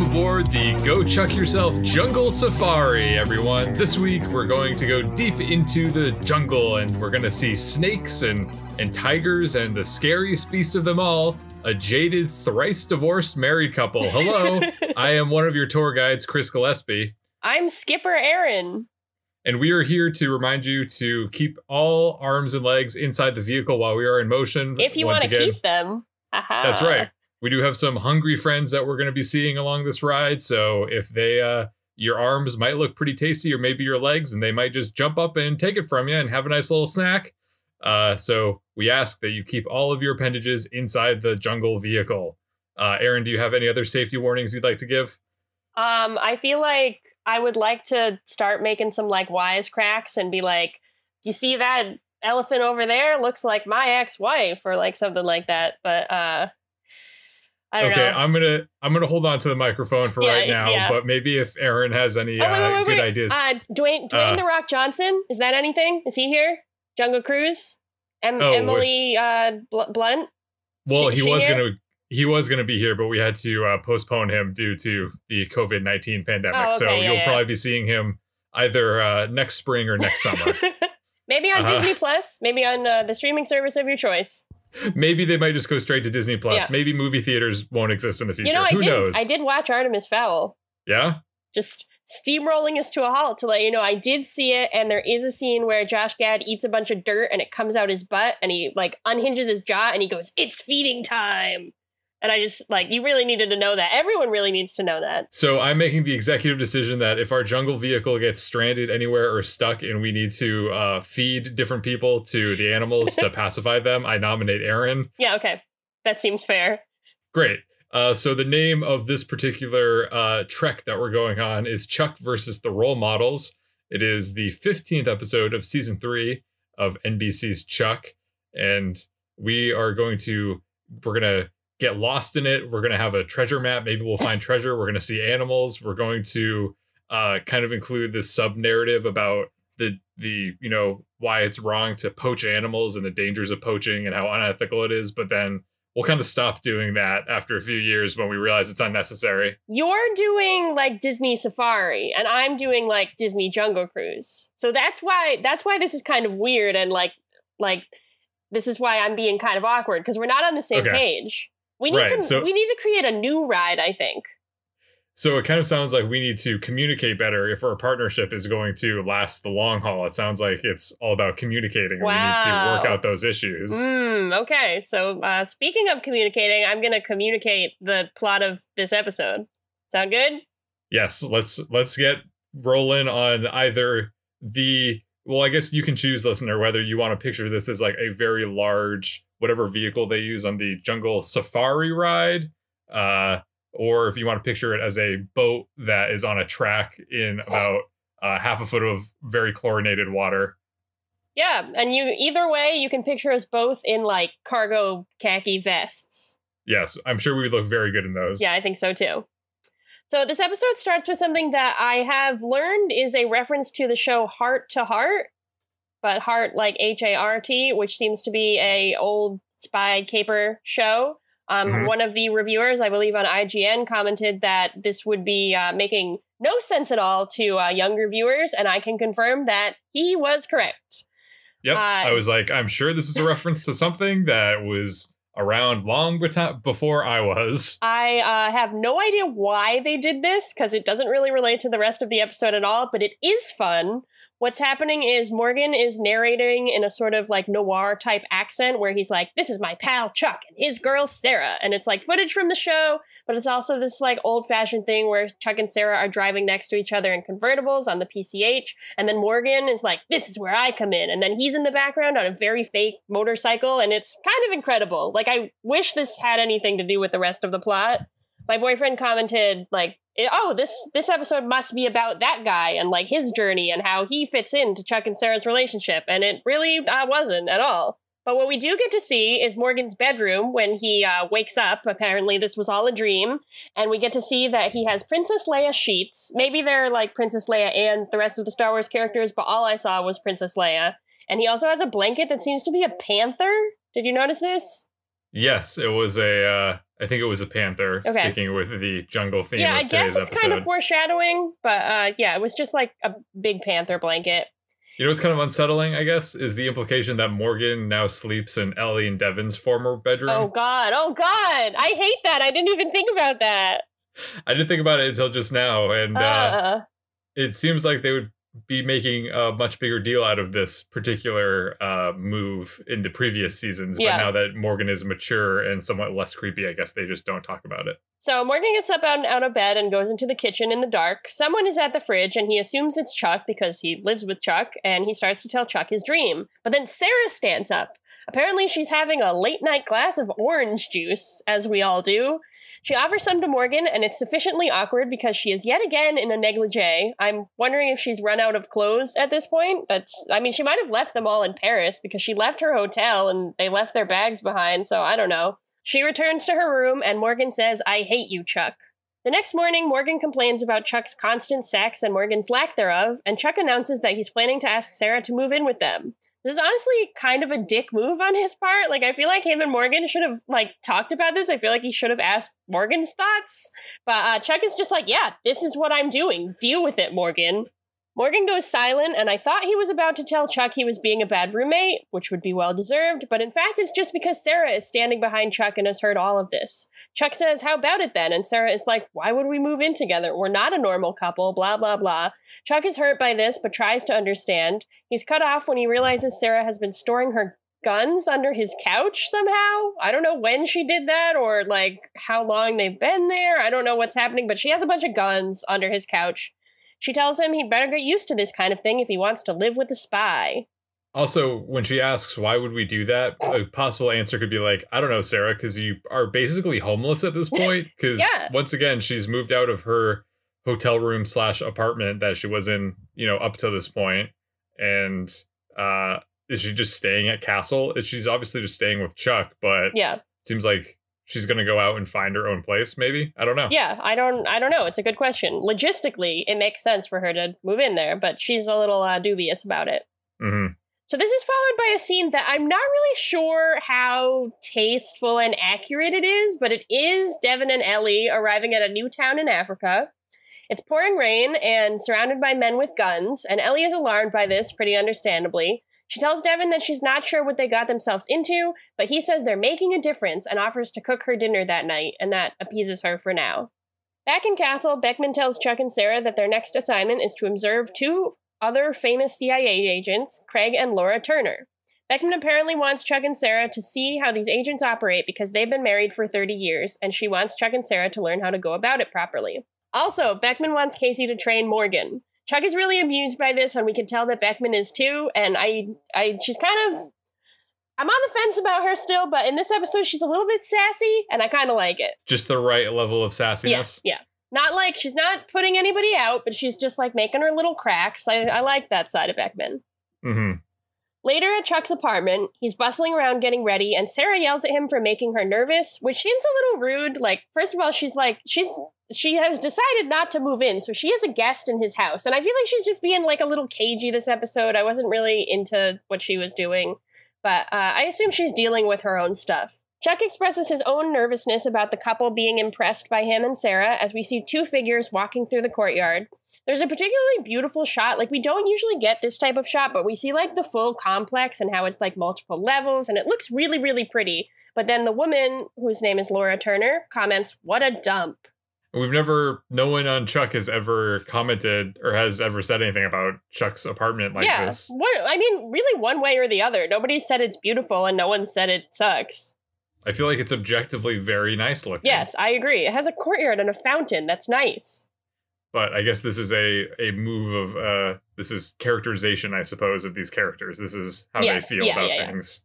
Welcome aboard the Go Chuck Yourself Jungle Safari, everyone. This week we're going to go deep into the jungle and we're going to see snakes and, and tigers and the scariest beast of them all, a jaded, thrice divorced married couple. Hello, I am one of your tour guides, Chris Gillespie. I'm Skipper Aaron. And we are here to remind you to keep all arms and legs inside the vehicle while we are in motion. If you want to keep them. Aha. That's right we do have some hungry friends that we're going to be seeing along this ride. So if they, uh, your arms might look pretty tasty, or maybe your legs, and they might just jump up and take it from you and have a nice little snack. Uh, so we ask that you keep all of your appendages inside the jungle vehicle. Uh, Aaron, do you have any other safety warnings you'd like to give? Um, I feel like I would like to start making some like wisecracks and be like, "You see that elephant over there? Looks like my ex-wife," or like something like that. But uh, okay, know. I'm gonna I'm gonna hold on to the microphone for yeah, right now, yeah. but maybe if Aaron has any oh, wait, wait, wait, uh, good ideas. Uh, Dwayne Dwayne uh, the Rock Johnson is that anything? Is he here? Jungle Cruise, em- oh, Emily uh, Bl- Blunt. Well, she, he she was here? gonna he was gonna be here, but we had to uh, postpone him due to the COVID nineteen pandemic. Oh, okay, so yeah, you'll probably be seeing him either uh, next spring or next summer. maybe on uh-huh. Disney Plus, maybe on the streaming service of your choice. Maybe they might just go straight to Disney Plus. Yeah. Maybe movie theaters won't exist in the future. You know, I Who did, knows? I did watch Artemis Fowl. Yeah. Just steamrolling us to a halt to let you know I did see it, and there is a scene where Josh Gad eats a bunch of dirt and it comes out his butt, and he like unhinges his jaw and he goes, "It's feeding time." And I just like you really needed to know that. Everyone really needs to know that. So I'm making the executive decision that if our jungle vehicle gets stranded anywhere or stuck and we need to uh, feed different people to the animals to pacify them, I nominate Aaron. Yeah, okay. That seems fair. Great. Uh, so the name of this particular uh, trek that we're going on is Chuck versus the Role Models. It is the 15th episode of season three of NBC's Chuck, and we are going to we're gonna get lost in it. We're going to have a treasure map. Maybe we'll find treasure. We're going to see animals. We're going to uh, kind of include this sub narrative about the the you know why it's wrong to poach animals and the dangers of poaching and how unethical it is. But then we'll kind of stop doing that after a few years when we realize it's unnecessary. You're doing like Disney Safari and I'm doing like Disney Jungle Cruise. So that's why that's why this is kind of weird and like like this is why I'm being kind of awkward because we're not on the same okay. page. We need right, to so, we need to create a new ride, I think. So it kind of sounds like we need to communicate better if our partnership is going to last the long haul. It sounds like it's all about communicating. Wow. We need to work out those issues. Mm, okay. So uh, speaking of communicating, I'm going to communicate the plot of this episode. Sound good? Yes. Let's let's get rolling on either the well, I guess you can choose, listener, whether you want to picture this as like a very large whatever vehicle they use on the jungle safari ride. Uh, or if you want to picture it as a boat that is on a track in about uh, half a foot of very chlorinated water. Yeah, and you either way, you can picture us both in like cargo khaki vests. Yes, I'm sure we would look very good in those. Yeah, I think so too. So this episode starts with something that I have learned is a reference to the show Hart to Hart, but Heart like H A R T, which seems to be a old spy caper show. Um, mm-hmm. One of the reviewers, I believe on IGN, commented that this would be uh, making no sense at all to uh, younger viewers, and I can confirm that he was correct. Yep, uh, I was like, I'm sure this is a reference to something that was around long before I was. I uh, have no idea why they did this because it doesn't really relate to the rest of the episode at all, but it is fun what's happening is Morgan is narrating in a sort of like noir type accent where he's like, This is my pal Chuck and his girl Sarah. And it's like footage from the show, but it's also this like old fashioned thing where Chuck and Sarah are driving next to each other in convertibles on the PCH. And then Morgan is like, This is where I come in. And then he's in the background on a very fake motorcycle. And it's kind of incredible. Like, I wish this had anything to do with the rest of the plot. My boyfriend commented, like, oh this this episode must be about that guy and like his journey and how he fits into chuck and sarah's relationship and it really uh, wasn't at all. But what we do get to see is morgan's bedroom when he uh, wakes up. Apparently this was all a dream. And we get to see that he has princess leia sheets. Maybe they're like princess leia and the rest of the star wars characters but all i saw was princess leia. And he also has a blanket that seems to be a panther. Did you notice this yes it was a uh I think it was a panther, Okay. sticking with the jungle theme. yeah, I guess it's kind of foreshadowing, but uh, yeah, it was just like a big panther blanket. You know what's kind of unsettling, I guess, is the implication that Morgan now sleeps in Ellie and Devon's former bedroom. Oh god, oh god, I hate that. I didn't even think about that. I didn't think about it until just now, and uh, Uh, it seems like they would be making a much bigger deal out of this particular uh, move in the previous seasons. Yeah. But now that Morgan is mature and somewhat less creepy, I guess they just don't talk about it. so Morgan gets up out, out of bed and goes into the kitchen in the dark. Someone is at the fridge and he assumes it's Chuck because he lives with Chuck and he starts to tell Chuck his dream. But then Sarah stands up. Apparently, she's having a late night glass of orange juice, as we all do. She offers some to Morgan, and it's sufficiently awkward because she is yet again in a negligee. I'm wondering if she's run out of clothes at this point. That's, I mean, she might have left them all in Paris because she left her hotel and they left their bags behind, so I don't know. She returns to her room, and Morgan says, I hate you, Chuck. The next morning, Morgan complains about Chuck's constant sex and Morgan's lack thereof, and Chuck announces that he's planning to ask Sarah to move in with them. This is honestly kind of a dick move on his part. Like, I feel like him and Morgan should have, like, talked about this. I feel like he should have asked Morgan's thoughts. But uh, Chuck is just like, yeah, this is what I'm doing. Deal with it, Morgan. Morgan goes silent, and I thought he was about to tell Chuck he was being a bad roommate, which would be well deserved, but in fact, it's just because Sarah is standing behind Chuck and has heard all of this. Chuck says, How about it then? And Sarah is like, Why would we move in together? We're not a normal couple, blah, blah, blah. Chuck is hurt by this, but tries to understand. He's cut off when he realizes Sarah has been storing her guns under his couch somehow. I don't know when she did that or like how long they've been there. I don't know what's happening, but she has a bunch of guns under his couch. She tells him he'd better get used to this kind of thing if he wants to live with a spy. Also, when she asks why would we do that, a possible answer could be like, I don't know, Sarah, because you are basically homeless at this point. Because Yeah. once again, she's moved out of her hotel room slash apartment that she was in, you know, up to this point, and uh, is she just staying at Castle? She's obviously just staying with Chuck, but Yeah. seems like she's gonna go out and find her own place. Maybe I don't know. Yeah, I don't I don't know. It's a good question. Logistically, it makes sense for her to move in there, but she's a little uh, dubious about it. hmm So this is followed by a scene that I'm not really sure how tasteful and accurate it is, but it is Devon and Ellie arriving at a new town in Africa. It's pouring rain and surrounded by men with guns, and Ellie is alarmed by this, pretty understandably. She tells Devon that she's not sure what they got themselves into, but he says they're making a difference and offers to cook her dinner that night, and that appeases her for now. Back in Castle, Beckman tells Chuck and Sarah that their next assignment is to observe two other famous CIA agents, Craig and Laura Turner. Beckman apparently wants Chuck and Sarah to see how these agents operate because they've been married for 30 years, and she wants Chuck and Sarah to learn how to go about it properly. Also, Beckman wants Casey to train Morgan. Chuck is really amused by this, and we can tell that Beckman is too. And I, I, she's kind of, I'm on the fence about her still, but in this episode, she's a little bit sassy, and I kind of like it. Just the right level of sassiness. Yeah, yeah. Not like she's not putting anybody out, but she's just like making her little cracks. I, I like that side of Beckman. hmm Later at Chuck's apartment, he's bustling around getting ready, and Sarah yells at him for making her nervous, which seems a little rude. Like, first of all, she's like, she's she has decided not to move in, so she is a guest in his house. And I feel like she's just being like a little cagey this episode. I wasn't really into what she was doing, but uh, I assume she's dealing with her own stuff. Chuck expresses his own nervousness about the couple being impressed by him and Sarah as we see two figures walking through the courtyard. There's a particularly beautiful shot. Like, we don't usually get this type of shot, but we see like the full complex and how it's like multiple levels, and it looks really, really pretty. But then the woman, whose name is Laura Turner, comments, What a dump. We've never, no one on Chuck has ever commented or has ever said anything about Chuck's apartment like yeah. this. What, I mean, really, one way or the other. Nobody said it's beautiful, and no one said it sucks. I feel like it's objectively very nice looking. Yes, I agree. It has a courtyard and a fountain. That's nice. But I guess this is a a move of uh this is characterization, I suppose, of these characters. This is how Yes, they feel yeah, about yeah, yeah. things.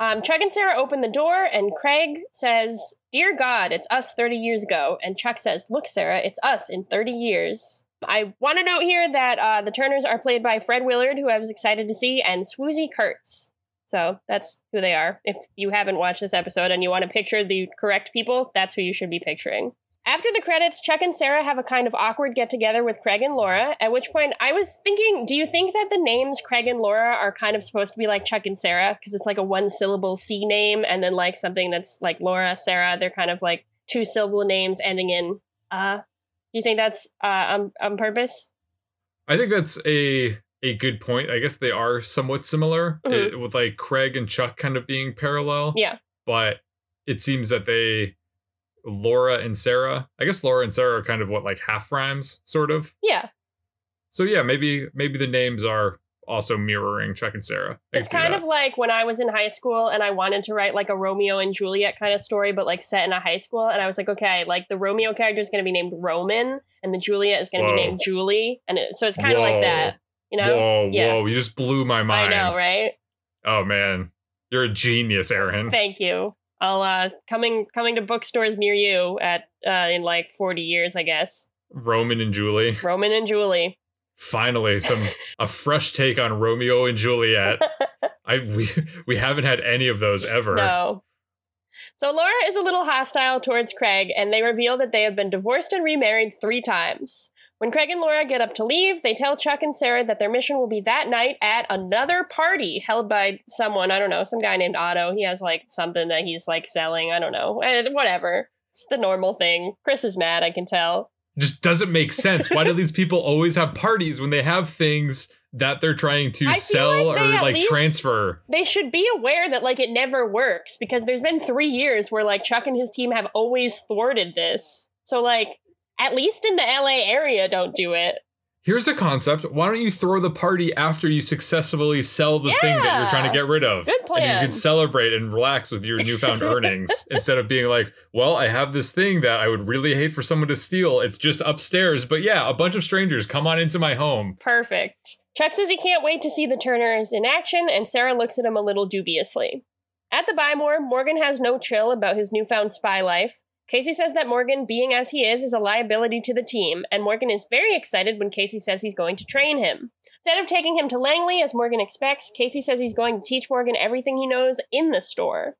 Um, Chuck and Sarah open the door, and Craig says, Dear God, it's us 30 years ago. And Chuck says, Look, Sarah, it's us in 30 years. I want to note here that uh, the Turners are played by Fred Willard, who I was excited to see, and Swoosie Kurtz. So that's who they are. If you haven't watched this episode and you want to picture the correct people, that's who you should be picturing. After the credits, Chuck and Sarah have a kind of awkward get together with Craig and Laura, at which point I was thinking, do you think that the names Craig and Laura are kind of supposed to be like Chuck and Sarah? Because it's like a one syllable C name, and then like something that's like Laura, Sarah, they're kind of like two syllable names ending in uh. Do you think that's uh, on, on purpose? I think that's a a good point. I guess they are somewhat similar Mhm. it- with like Craig and Chuck kind of being parallel. Yeah. But it seems that they Laura and Sarah, I guess Laura and Sarah are kind of what like half rhymes sort of. Yeah. So yeah, maybe maybe the names are also mirroring Chuck and Sarah. It's kind that. of like when I was in high school and I wanted to write like a Romeo and Juliet kind of story, but like set in a high school. And I was like, okay, like the Romeo character is going to be named Roman and the Juliet is going to be named Julie. And it, so it's kind of like that, you know? Whoa, Yeah. whoa, you just blew my mind. I know, right? Oh man. You're a genius, Aaron. Thank you. I'll uh coming coming to bookstores near you at uh in like 40 years, I guess. Roman and Julie. Roman and Julie. Finally, some a fresh take on Romeo and Juliet. I we we haven't had any of those ever. No. So Laura is a little hostile towards Craig, and they reveal that they have been divorced and remarried three times. When Craig and Laura get up to leave, they tell Chuck and Sarah that their mission will be that night at another party held by someone, I don't know, some guy named Otto. He has like something that he's like selling, I don't know. Whatever. It's the normal thing. Chris is mad, I can tell. Just doesn't make sense. Why do these people always have parties when they have things that they're trying to I sell like or like transfer? They should be aware that like it never works because there's been three years where like Chuck and his team have always thwarted this. So like at least in the LA area, don't do it. Here's a concept. Why don't you throw the party after you successfully sell the thing that you're trying to get rid of? Good plan. And you can celebrate and relax with your newfound earnings instead of being like, well, I have this thing that I would really hate for someone to steal. It's just upstairs. But yeah, a bunch of strangers come on into my home. Perfect. Chuck says he can't wait to see the Turners in action, and Sarah looks at him a little dubiously. At the Buy More, Morgan has no chill about his newfound spy life. Casey says that Morgan, being as he is, is a liability to the team, and Morgan is very excited when Casey says he's going to train him. Instead of taking him to Langley, as Morgan expects, Casey says he's going to teach Morgan everything he knows in the store.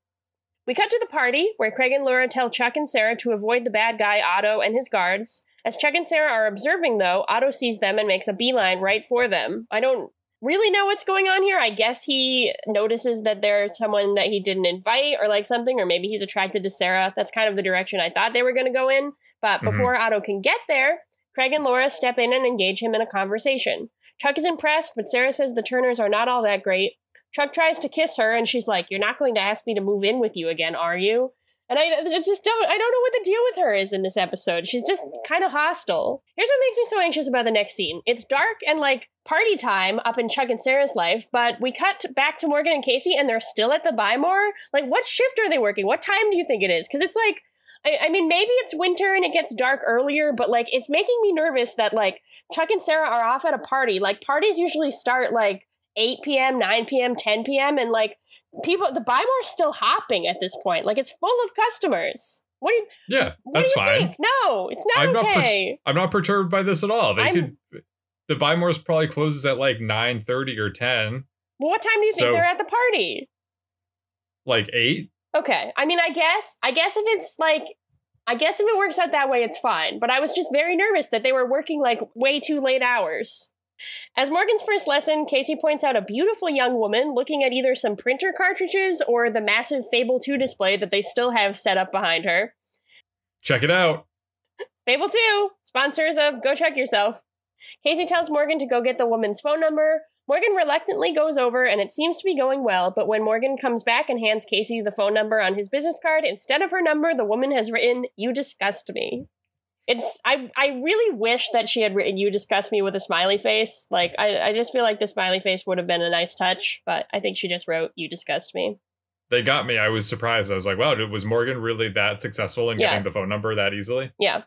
We cut to the party, where Craig and Laura tell Chuck and Sarah to avoid the bad guy Otto and his guards. As Chuck and Sarah are observing, though, Otto sees them and makes a beeline right for them. I don't really know what's going on here. I guess he notices that there's someone that he didn't invite or like something, or maybe he's attracted to Sarah. That's kind of the direction I thought they were going to go in. But Mhm. before Otto can get there, Craig and Laura step in and engage him in a conversation. Chuck is impressed, but Sarah says the Turners are not all that great. Chuck tries to kiss her, and she's like, You're not going to ask me to move in with you again, are you? And I I just don't, I don't know what the deal with her is in this episode. She's just kind of hostile. Here's what makes me so anxious about the next scene it's dark and like party time up in Chuck and Sarah's life, but we cut back to Morgan and Casey, and they're still at the Buy More. Like, what shift are they working? What time do you think it is? Because it's like, I, I mean, maybe it's winter and it gets dark earlier, but like, it's making me nervous that like Chuck and Sarah are off at a party. Like, parties usually start like 8 p.m., 9 p.m., 10 p.m., and like people, the Buy More's still hopping at this point. Like, it's full of customers. What do you, Yeah, what that's do you fine. think? No, it's not I'm not per- okay. I'm not perturbed by this at all. They I'm- could the Buy More's probably closes at like 9:30 or 10, well, what time do you think they're at the party? like 8. Okay. I mean, I guess, I guess if it's like, I guess if it works out that way, it's fine. But I was just very nervous that they were working like way too late hours. As Morgan's first lesson, Casey points out a beautiful young woman looking at either some printer cartridges or the massive Fable 2 display that they still have set up behind her. Check it out. Fable 2, sponsors of Go Chuck Yourself. Casey tells Morgan to go get the woman's phone number. Morgan reluctantly goes over, and it seems to be going well, but when Morgan comes back and hands Casey the phone number on his business card, instead of her number, the woman has written, You disgust me. It's I I really wish that she had written you disgust me with a smiley face. Like I, I just feel like the smiley face would have been a nice touch, but I think she just wrote you disgust me. They got me. I was surprised. I was like, wow, was Morgan really that successful in Yeah. getting the phone number that easily? Yeah.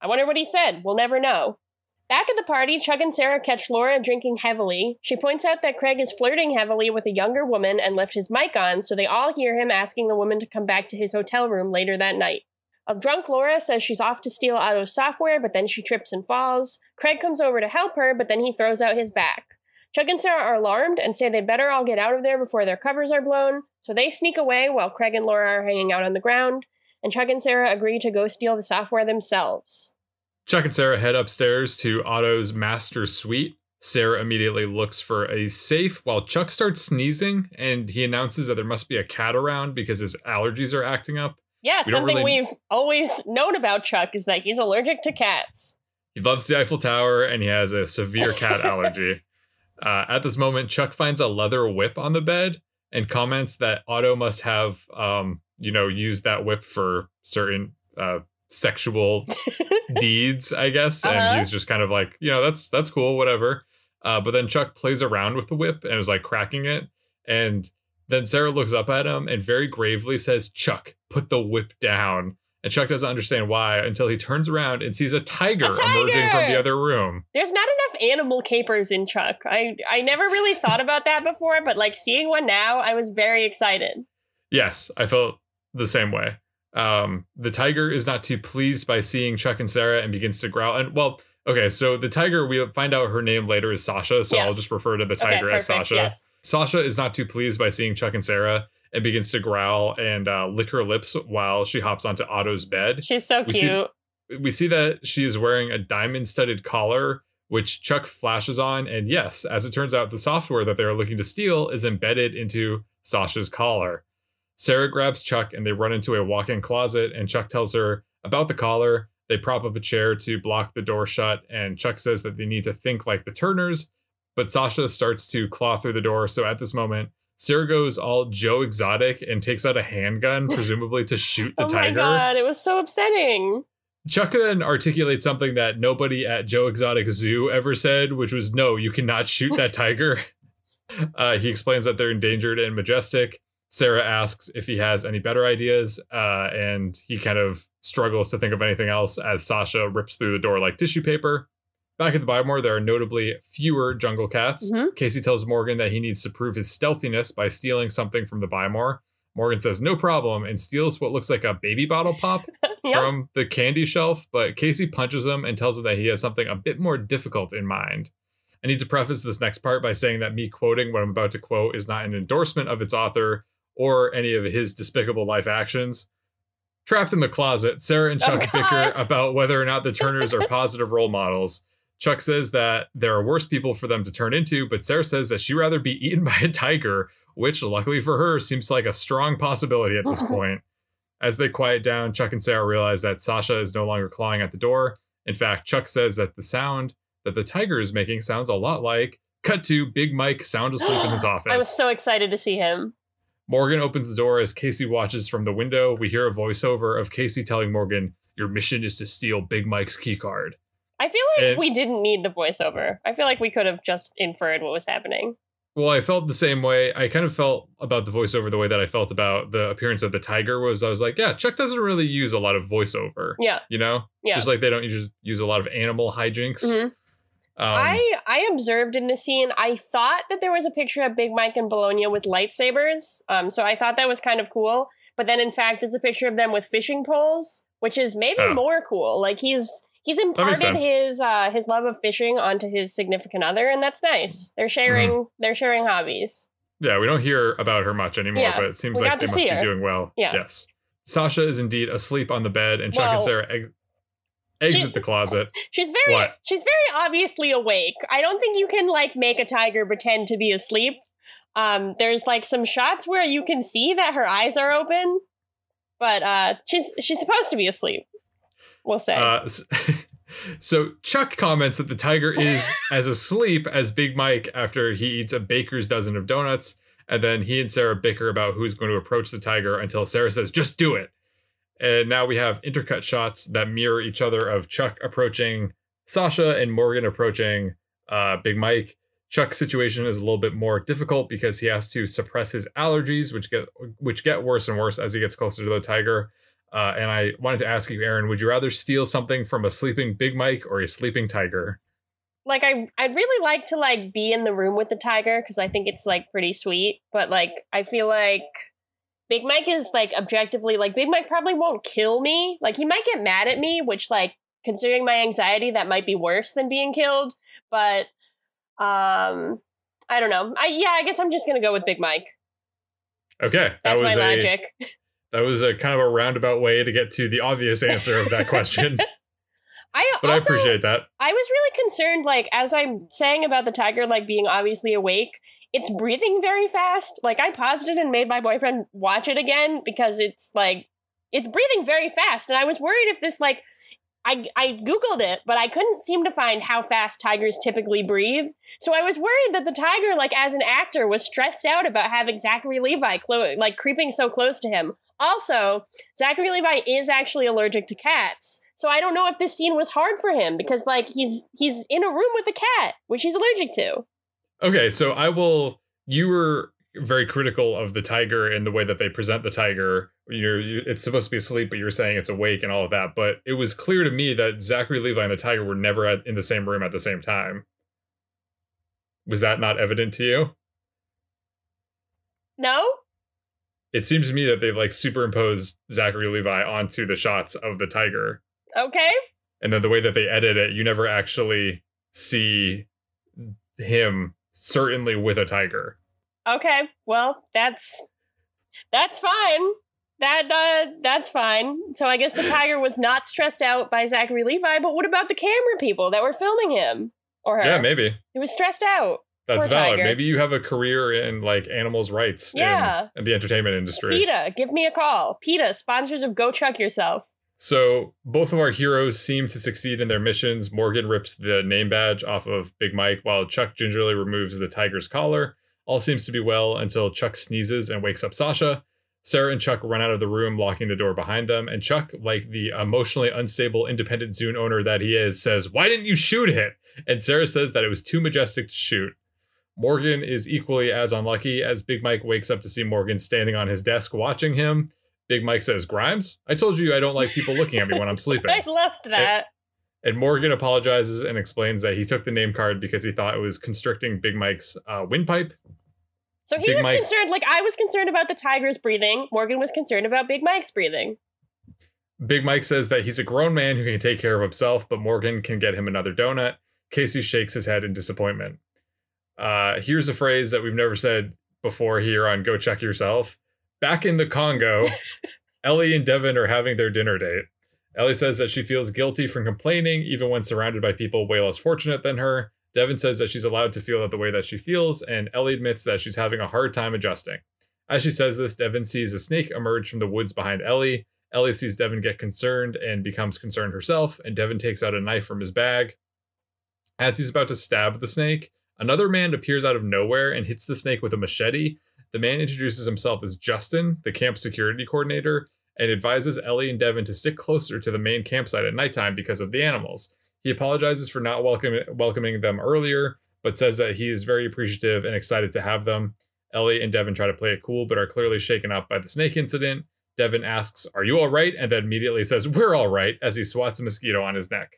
I wonder what he said. We'll never know. Back at the party, Chuck and Sarah catch Laura drinking heavily. She points out that Craig is flirting heavily with a younger woman and left his mic on, so they all hear him asking the woman to come back to his hotel room later that night. A drunk Laura says she's off to steal Otto's software, but then she trips and falls. Craig comes over to help her, but then he throws out his back. Chuck and Sarah are alarmed and say they'd better all get out of there before their covers are blown, so they sneak away while Craig and Laura are hanging out on the ground. and Chuck and Sarah agree to go steal the software themselves. Chuck and Sarah head upstairs to Otto's master suite. Sarah immediately looks for a safe while Chuck starts sneezing and he announces that there must be a cat around because his allergies are acting up. Yeah, We something really- we've always known about Chuck is that he's allergic to cats. He loves the Eiffel Tower and he has a severe cat allergy. Uh, at this moment, Chuck finds a leather whip on the bed and comments that Otto must have, um, you know, used that whip for certain uh, sexual deeds, I guess. Uh-huh. And he's just kind of like, you know, that's that's cool, whatever. Uh, but then Chuck plays around with the whip and is like cracking it, and then Sarah looks up at him and very gravely says, "Chuck, put the whip down." And Chuck doesn't understand why until he turns around and sees a tiger, A tiger! emerging from the other room. There's not enough animal capers in Chuck. I I never really thought about that before, but like seeing one now, I was very excited. Yes, I felt the same way. Um, the tiger is not too pleased by seeing Chuck and Sarah and begins to growl. And well, okay, so the tiger, we find out her name later is Sasha, so Yeah. I'll just refer to the Okay, tiger as. Sasha. Yes. Sasha is not too pleased by seeing Chuck and Sarah and begins to growl and uh, lick her lips while she hops onto Otto's bed. She's so We see- cute. We see that she is wearing a diamond studded collar, which Chuck flashes on. And yes, as it turns out, the software that they are looking to steal is embedded into Sasha's collar. Sarah grabs Chuck and they run into a walk in closet, and Chuck tells her about the collar. They prop up a chair to block the door shut, and Chuck says that they need to think like the Turners, but Sasha starts to claw through the door. So at this moment, Sarah goes all Joe Exotic and takes out a handgun, presumably to shoot the oh my tiger. god, it was so upsetting. Chuck then articulates something that nobody at Joe Exotic Zoo ever said, which was, no, you cannot shoot that tiger. Uh, he explains that they're endangered and majestic. Sarah asks if he has any better ideas, uh, and he kind of struggles to think of anything else as Sasha rips through the door like tissue paper. Back at the Buy More, there are notably fewer jungle cats. Mhm. Casey tells Morgan that he needs to prove his stealthiness by stealing something from the Buy More. Morgan says no problem and steals what looks like a baby bottle pop Yep. from the candy shelf, but Casey punches him and tells him that he has something a bit more difficult in mind. I need to preface this next part by saying that me quoting what I'm about to quote is not an endorsement of its author or any of his despicable life actions. Trapped in the closet, Sarah and Oh, Chuck God. bicker about whether or not the Turners are positive role models. Chuck says that there are worse people for them to turn into, but Sarah says that she'd rather be eaten by a tiger, which, luckily for her, seems like a strong possibility at this point. As they quiet down, Chuck and Sarah realize that Sasha is no longer clawing at the door. In fact, Chuck says that the sound that the tiger is making sounds a lot like cut to Big Mike sound asleep in his office. I was so excited to see him. Morgan opens the door as Casey watches from the window. We hear a voiceover of Casey telling Morgan, Your mission is to steal Big Mike's keycard. I feel like And- we didn't need the voiceover. I feel like we could have just inferred what was happening. Well, I felt the same way. I kind of felt about the voiceover the way that I felt about the appearance of the tiger was I was like, yeah, Chuck doesn't really use a lot of voiceover. Yeah. You know? Yeah. Just like they don't use, use a lot of animal hijinks. Mhm. Um, I I observed in the scene. I thought that there was a picture of Big Mike and Bolonia with lightsabers. Um, so I thought that was kind of cool. But then, in fact, it's a picture of them with fishing poles, which is maybe Oh. more cool. Like he's he's imparted his uh, his love of fishing onto his significant other, and that's nice. They're sharing Mm-hmm. they're sharing hobbies. Yeah, we don't hear about her much anymore, Yeah, but it seems we like they must be her. doing well. Yeah. Yes. Sasha is indeed asleep on the bed, and Chuck and Sarah exit She- the closet. She's very What? she's very obviously awake. I don't think you can like make a tiger pretend to be asleep. Um, there's like some shots where you can see that her eyes are open, but uh, she's she's supposed to be asleep. We'll say. Uh, s- so Chuck comments that the tiger is as asleep as Big Mike after he eats a baker's dozen of donuts, and then he and Sarah bicker about who's going to approach the tiger until Sarah says, "Just do it." And now we have intercut shots that mirror each other of Chuck approaching Sasha and Morgan approaching uh, Big Mike. Chuck's situation is a little bit more difficult because he has to suppress his allergies, which get which get worse and worse as he gets closer to the tiger. Uh, and I wanted to ask you, Aaron, would you rather steal something from a sleeping Big Mike or a sleeping tiger? like I I'd really like to like be in the room with the tiger because I think it's like pretty sweet. But like I feel like Big Mike is like objectively like Big Mike probably won't kill me. Like he might get mad at me, which like considering my anxiety, that might be worse than being killed. But um I don't know. I yeah, I guess I'm just gonna go with Big Mike. Okay, that That's was my a logic. That was a kind of a roundabout way to get to the obvious answer of that question. I but also, I appreciate that. I was really concerned, like, as I'm saying about the tiger, like, being obviously awake, it's oh. breathing very fast. Like, I paused it and made my boyfriend watch it again because it's, like, it's breathing very fast. And I was worried if this, like, I, I Googled it, but I couldn't seem to find how fast tigers typically breathe. So I was worried that the tiger, like, as an actor, was stressed out about having Zachary Levi, clo- like, creeping so close to him. Also, Zachary Levi is actually allergic to cats. So I don't know if this scene was hard for him because like he's he's in a room with a cat, which he's allergic to. Okay, so I will you were very critical of the tiger and the way that they present the tiger. You're, you, it's supposed to be asleep, but you're saying it's awake and all of that. But it was clear to me that Zachary Levi and the tiger were never at, in the same room at the same time. Was that not evident to you? No? It seems to me that they like superimposed Zachary Levi onto the shots of the tiger. Okay. And then the way that they edit it, you never actually see him certainly with a tiger. Okay. Well, that's that's fine. That uh that's fine. So I guess the tiger was not stressed out by Zachary Levi, but what about the camera people that were filming him or her? Yeah, maybe. He was stressed out. That's Poor valid. tiger. Maybe you have a career in like animals' rights in- Yeah. in, the entertainment industry. PETA, give me a call. PETA, sponsors of Go Chuck Yourself. So both of our heroes seem to succeed in their missions. Morgan rips the name badge off of Big Mike while Chuck gingerly removes the tiger's collar. All seems to be well until Chuck sneezes and wakes up Sasha. Sarah and Chuck run out of the room, locking the door behind them. And Chuck, like the emotionally unstable independent Zune owner that he is, says, Why didn't you shoot it? And Sarah says that it was too majestic to shoot. Morgan is equally as unlucky as Big Mike wakes up to see Morgan standing on his desk watching him. Big Mike says, Grimes, I told you I don't like people looking at me when I'm sleeping. I loved that. And Morgan apologizes and explains that he took the name card because he thought it was constricting Big Mike's uh, windpipe. So he Big was Mike's- concerned, like I was concerned about the tiger's breathing. Morgan was concerned about Big Mike's breathing. Big Mike says that he's a grown man who can take care of himself, but Morgan can get him another donut. Casey shakes his head in disappointment. Uh, here's a phrase that we've never said before here on Go Chuck Yourself. Back in the Congo, Ellie and Devon are having their dinner date. Ellie says that she feels guilty from complaining even when surrounded by people way less fortunate than her. Devon says that she's allowed to feel it the way that she feels, and Ellie admits that she's having a hard time adjusting. As she says this, Devon sees a snake emerge from the woods behind Ellie. Ellie sees Devon get concerned and becomes concerned herself, and Devon takes out a knife from his bag. As he's about to stab the snake, another man appears out of nowhere and hits the snake with a machete. The man introduces himself as Justin, the camp security coordinator, and advises Ellie and Devon to stick closer to the main campsite at nighttime because of the animals. He apologizes for not welcome, welcoming them earlier, but says that he is very appreciative and excited to have them. Ellie and Devon try to play it cool, but are clearly shaken up by the snake incident. Devon asks, Are you all right? And then immediately says, We're all right, as he swats a mosquito on his neck.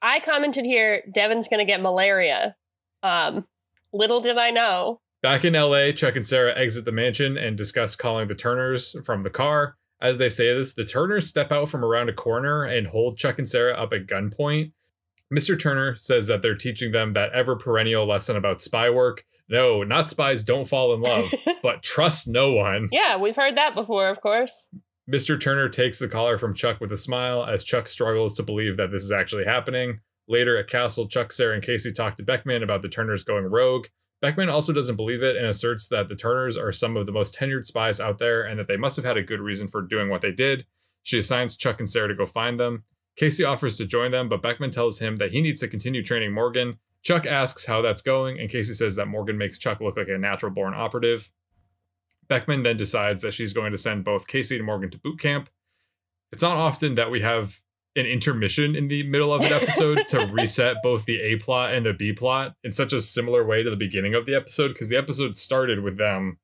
I commented here, Devon's gonna get malaria. Um, little did I know. Back in LA, Chuck and Sarah exit the mansion and discuss calling the Turners from the car. As they say this, the Turners step out from around a corner and hold Chuck and Sarah up at gunpoint. Mr. Turner says that they're teaching them that ever perennial lesson about spy work. No, not spies don't fall in love, but trust no one. yeah, we've heard that before, of course. Mr. Turner takes the collar from Chuck with a smile as Chuck struggles to believe that this is actually happening. Later at Castle, Chuck, Sarah, and Casey talk to Beckman about the Turners going rogue. Beckman also doesn't believe it and asserts that the Turners are some of the most tenured spies out there and that they must have had a good reason for doing what they did. She assigns Chuck and Sarah to go find them. Casey offers to join them, but Beckman tells him that he needs to continue training Morgan. Chuck asks how that's going, and Casey says that Morgan makes Chuck look like a natural born operative. Beckman then decides that she's going to send both Casey and Morgan to boot camp. It's not often that we have an intermission in the middle of an episode to reset both the A plot and the B plot in such a similar way to the beginning of the episode, because the episode started with them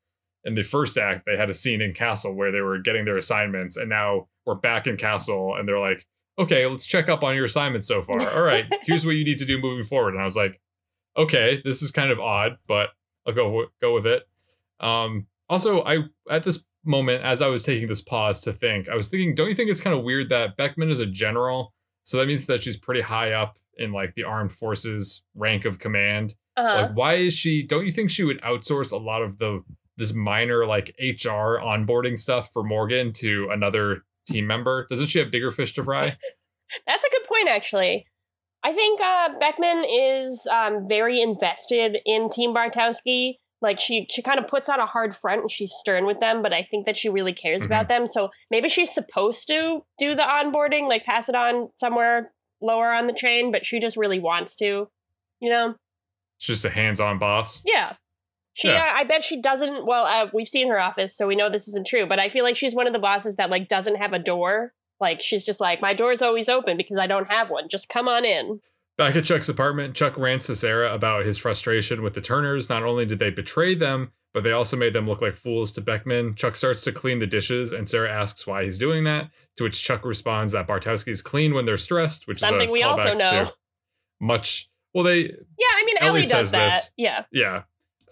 in the first act. They had a scene in Castle where they were getting their assignments, and now we're back in Castle, and they're like, okay, let's check up on your assignments so far. All right, here's what you need to do moving forward. And I was like, okay, this is kind of odd, but I'll go go with it. Um, also, I at this moment, as I was taking this pause to think, I was thinking, don't you think it's kind of weird that Beckman is a general? So that means that she's pretty high up in like the armed forces rank of command. Uh-huh. Like, why is she? Don't you think she would outsource a lot of the this minor like HR onboarding stuff for Morgan to another team member? Doesn't she have bigger fish to fry? That's a good point, actually. I think uh, Beckman is um, very invested in Team Bartowski. Like she, she kind of puts on a hard front and she's stern with them, but I think that she really cares Mm-hmm. about them. So maybe she's supposed to do the onboarding, like pass it on somewhere lower on the train but she just really wants to. You know? She's just a hands-on boss. Yeah. She, Yeah. uh, I bet she doesn't. Well, uh, we've seen her office, so we know this isn't true. But I feel like she's one of the bosses that like doesn't have a door. Like she's just like, my door's always open because I don't have one. Just come on in. Back at Chuck's apartment, Chuck rants to Sarah about his frustration with the Turners. Not only did they betray them, but they also made them look like fools to Beckman. Chuck starts to clean the dishes, and Sarah asks why he's doing that. To which Chuck responds that Bartowski's clean when they're stressed, which Something we also know. Much well, they Yeah, I mean Ellie Ellie, does that. this. Yeah. yeah.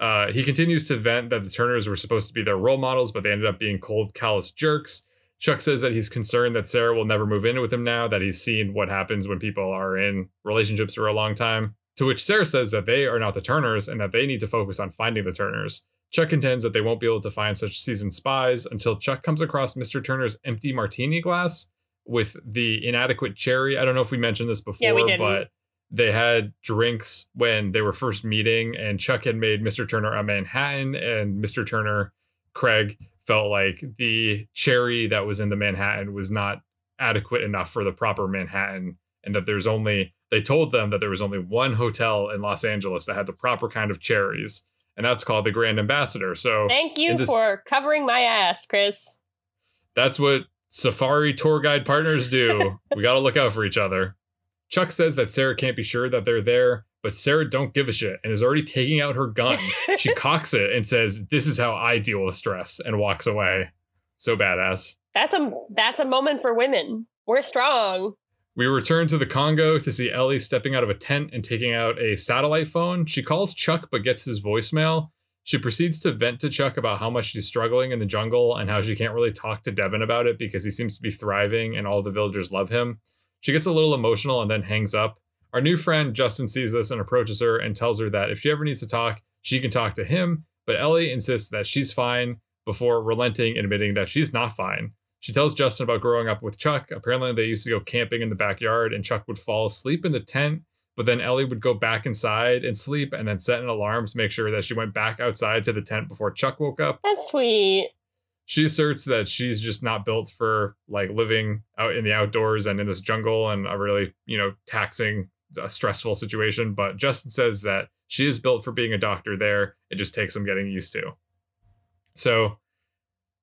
Uh, he continues to vent that the Turners were supposed to be their role models, but they ended up being cold, callous jerks. Chuck says that he's concerned that Sarah will never move in with him now, that he's seen what happens when people are in relationships for a long time. To which Sarah says that they are not the Turners and that they need to focus on finding the Turners. Chuck contends that they won't be able to find such seasoned spies until Chuck comes across Mr. Turner's empty martini glass with the inadequate cherry. I don't know if we mentioned this before, Yeah, but they had drinks when they were first meeting, and Chuck had made Mr. Turner a Manhattan, and Mr. Turner, Craig, felt like the cherry that was in the Manhattan was not adequate enough for the proper Manhattan, and that there's only, they told them that there was only one hotel in Los Angeles that had the proper kind of cherries, and that's called the Grand Ambassador. So Thank you this- for covering my ass, Chris. that's what safari tour guide partners do. we got to look out for each other. Chuck says that Sarah can't be sure that they're there, but Sarah don't give a shit and is already taking out her gun. she cocks it and says, "This is how I deal with stress," and walks away. So badass. That's a that's a moment for women. We're strong. We return to the Congo to see Ellie stepping out of a tent and taking out a satellite phone. She calls Chuck but gets his voicemail. She proceeds to vent to Chuck about how much she's struggling in the jungle and how she can't really talk to Devon about it because he seems to be thriving and all the villagers love him. She gets a little emotional and then hangs up. Our new friend Justin sees this and approaches her and tells her that if she ever needs to talk, she can talk to him, but Ellie insists that she's fine before relenting and admitting that she's not fine. She tells Justin about growing up with Chuck. Apparently, they used to go camping in the backyard, and Chuck would fall asleep in the tent. But then Ellie would go back inside and sleep, and then set an alarm to make sure that she went back outside to the tent before Chuck woke up. That's sweet. She asserts that she's just not built for like living out in the outdoors and in this jungle and a really, you know, taxing, uh, stressful situation. But Justin says that she is built for being a doctor there. It just takes some getting used to. So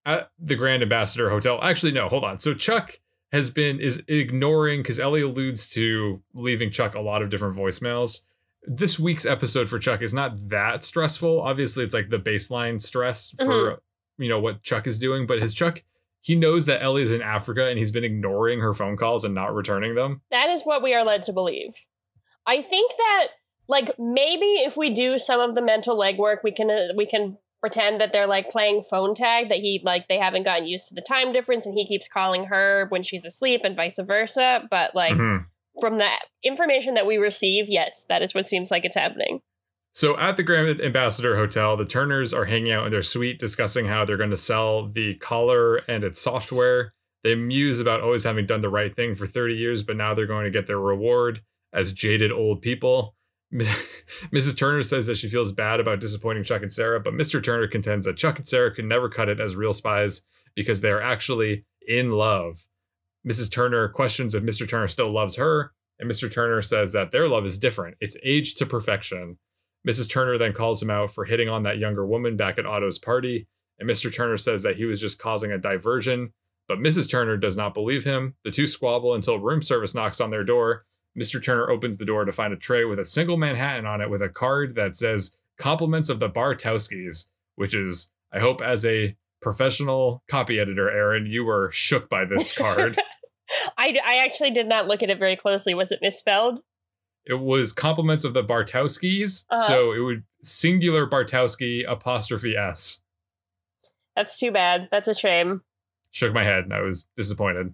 at the Grand Ambassador Hotel, actually, no, hold on. So Chuck has been is ignoring because Ellie alludes to leaving Chuck a lot of different voicemails. This week's episode for Chuck is not that stressful. Obviously, it's like the baseline stress for you know what Chuck is doing, but his Chuck he knows that Ellie is in Africa and he's been ignoring her phone calls and not returning them. That is what we are led to believe. I think that like maybe if we do some of the mental legwork, we can uh, we can pretend that they're like playing phone tag that he like they haven't gotten used to the time difference and he keeps calling her when she's asleep and vice versa, but like Mhm. from the information that we receive, yes, that is what seems like it's happening. So at the Grand Ambassador Hotel, the Turners are hanging out in their suite discussing how they're going to sell the collar and its software. They muse about always having done the right thing for 30 years, but now they're going to get their reward as jaded old people. Mrs. Turner says that she feels bad about disappointing Chuck and Sarah, but Mr. Turner contends that Chuck and Sarah can never cut it as real spies because they are actually in love. Mrs. Turner questions if Mr. Turner still loves her, and Mr. Turner says that their love is different. It's aged to perfection. Mrs. Turner then calls him out for hitting on that younger woman back at Otto's party, and Mr. Turner says that he was just causing a diversion, but Mrs. Turner does not believe him. The two squabble until room service knocks on their door. Mr. Turner opens the door to find a tray with a single Manhattan on it with a card that says compliments of the Bartowskis, which is, I hope, as a professional copy editor, Aaron, you were shook by this card. I, I actually did not look at it very closely. Was it misspelled? it was compliments of the Bartowskis. Uh-huh. So it would singular Bartowski apostrophe S. That's too bad. That's a shame. Shook my head. I was disappointed.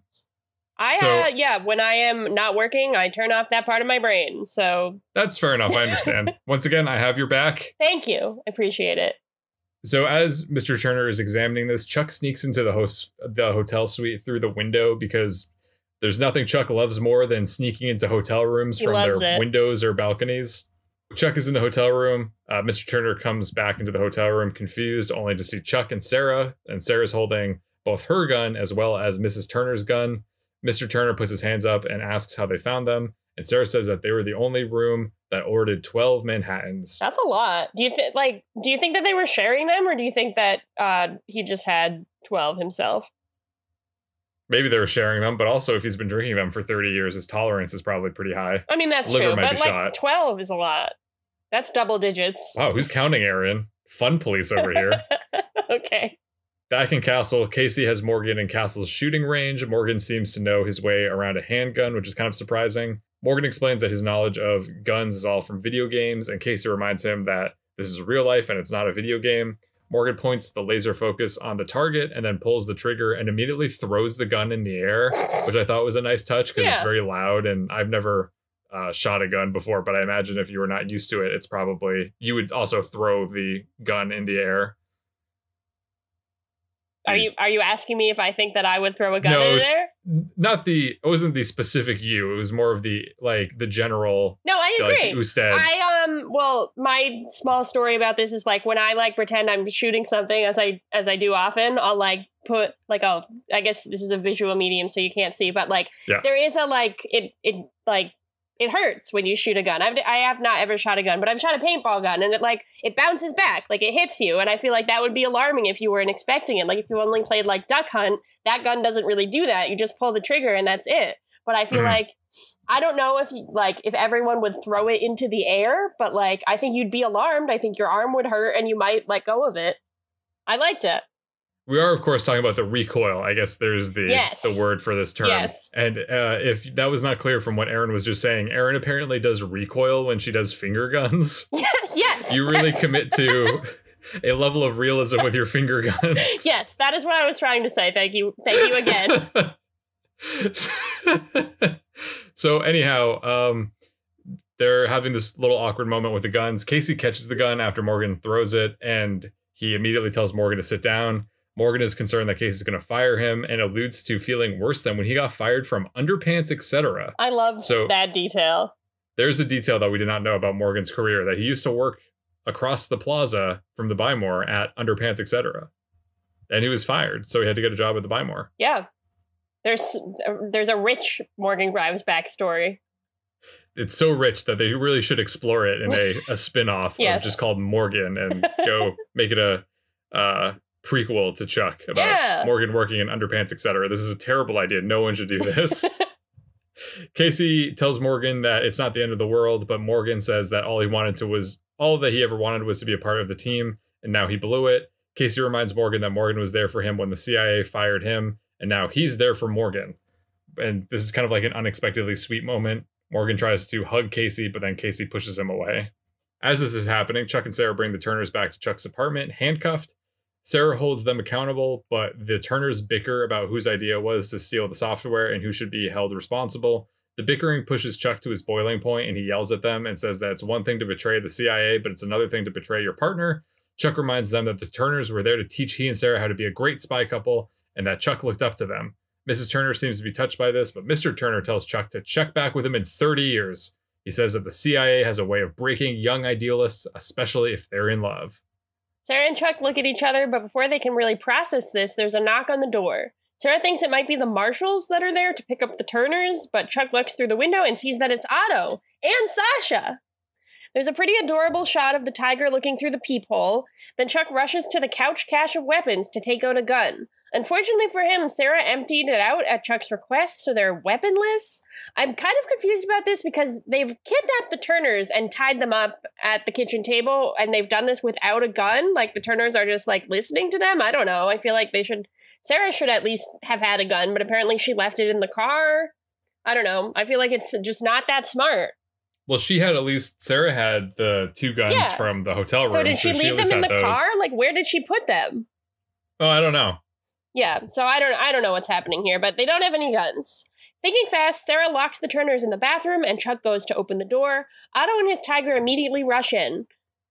I So- uh yeah, when I am not working, I turn off that part of my brain. So That's fair enough. I understand. Once again, I have your back. thank you. I appreciate it. So as Mr. Turner is examining this, Chuck sneaks into the host the hotel suite through the window because there's nothing Chuck loves more than sneaking into hotel rooms He from their it. windows or balconies. Chuck is in the hotel room. Uh, Mr. Turner comes back into the hotel room confused, only to see Chuck and Sarah. And Sarah's holding both her gun as well as Mrs. Turner's gun. Mr. Turner puts his hands up and asks how they found them. And Sarah says that they were the only room that ordered 12 Manhattans. That's a lot. Do you think like do you think that they were sharing them or do you think that uh he just had 12 himself? Maybe they were sharing them, but also if he's been drinking them for 30 years, his tolerance is probably pretty high. I mean that's Liver true, but like shot. 12 is a lot. That's double digits. Wow, who's counting, Aaron? Fun police over here. okay. Back in Castle, Casey has Morgan in Castle's shooting range. Morgan seems to know his way around a handgun, which is kind of surprising. Morgan explains that his knowledge of guns is all from video games, and Casey reminds him that this is real life and it's not a video game. Morgan points the laser focus on the target and then pulls the trigger and immediately throws the gun in the air, which I thought was a nice touch because it's very loud. And I've never uh, shot a gun before, but I imagine if you were not used to it, it's probably you would also throw the gun in the air. Are you are you asking me if I think that I would throw a gun No. in there? not the it wasn't the specific you it was more of the like the general No, I like agree. Usted. I um well my small story about this is like when I like pretend I'm shooting something as I as I do often I'll like put like oh I guess this is a visual medium so you can't see but like Yeah. there is a like it it like it hurts when you shoot a gun. I've I have not ever shot a gun, but I've shot a paintball gun and it like it bounces back like it hits you and I feel like that would be alarming if you weren't expecting it. Like if you only played like duck hunt, that gun doesn't really do that. You just pull the trigger and that's it. But I feel Mhm. like I don't know if like if everyone would throw it into the air, but like I think you'd be alarmed. I think your arm would hurt and you might let go of it. I liked it. We are of course talking about the recoil i guess there's the Yes. the word for this term Yes. and uh, if that was not clear from what aaron was just saying aaron apparently does recoil when she does finger guns yes. you really commit to a level of realism with your finger guns Yes, that is what I was trying to say. Thank you. Thank you again. so anyhow, um, they're having this little awkward moment with the guns. Casey catches the gun after Morgan throws it, and he immediately tells Morgan to sit down. Morgan is concerned that Casey's going to fire him and alludes to feeling worse than when he got fired from underpants, etc. I love So- that detail. There's a detail that we did not know about Morgan's career that he used to work across the plaza from the Buy More at underpants, etc. And he was fired, so he had to get a job at the Buy More. Yeah. There's there's a rich Morgan Grimes backstory. it's so rich that they really should explore it in a, a spin-off Yes. of just called Morgan and go make it a uh, prequel to Chuck about Yeah. Morgan working in underpants, etc. This is a terrible idea. No one should do this. Casey tells Morgan that it's not the end of the world, but Morgan says that all he wanted to was all that he ever wanted was to be a part of the team, and now he blew it. Casey reminds Morgan that Morgan was there for him when the CIA fired him, and now he's there for Morgan. And this is kind of like an unexpectedly sweet moment. Morgan tries to hug Casey, but then Casey pushes him away. As this is happening, Chuck and Sarah bring the Turners back to Chuck's apartment, handcuffed. Sarah holds them accountable, but the Turners bicker about whose idea it was to steal the software and who should be held responsible. The bickering pushes Chuck to his boiling point and he yells at them and says that it's one thing to betray the CIA, but it's another thing to betray your partner. Chuck reminds them that the Turners were there to teach he and Sarah how to be a great spy couple and that Chuck looked up to them. Mrs. Turner seems to be touched by this, but Mr. Turner tells Chuck to check back with him in 30 years. He says that the CIA has a way of breaking young idealists, especially if they're in love. Sarah and Chuck look at each other, but before they can really process this, there's a knock on the door. Sarah thinks it might be the marshals that are there to pick up the Turners, but Chuck looks through the window and sees that it's Otto and Sasha. There's a pretty adorable shot of the tiger looking through the peephole. Then Chuck rushes to the couch cache of weapons to take out a gun. Unfortunately for him, Sarah emptied it out at Chuck's request, so they're weaponless. I'm kind of confused about this because they've kidnapped the Turners and tied them up at the kitchen table, and they've done this without a gun. Like the Turners are just like listening to them. I don't know. I feel like they should. Sarah should at least have had a gun, but apparently she left it in the car. I don't know. I feel like it's just not that smart. Well, she had at least Sarah had the two guns Yeah. from the hotel room. So did she at leave least them in the those. car? Like where did she put them? Oh, I don't know. Yeah, so I don't I don't know what's happening here, but they don't have any guns. Thinking fast, Sarah locks the Turners in the bathroom and Chuck goes to open the door. Otto and his tiger immediately rush in.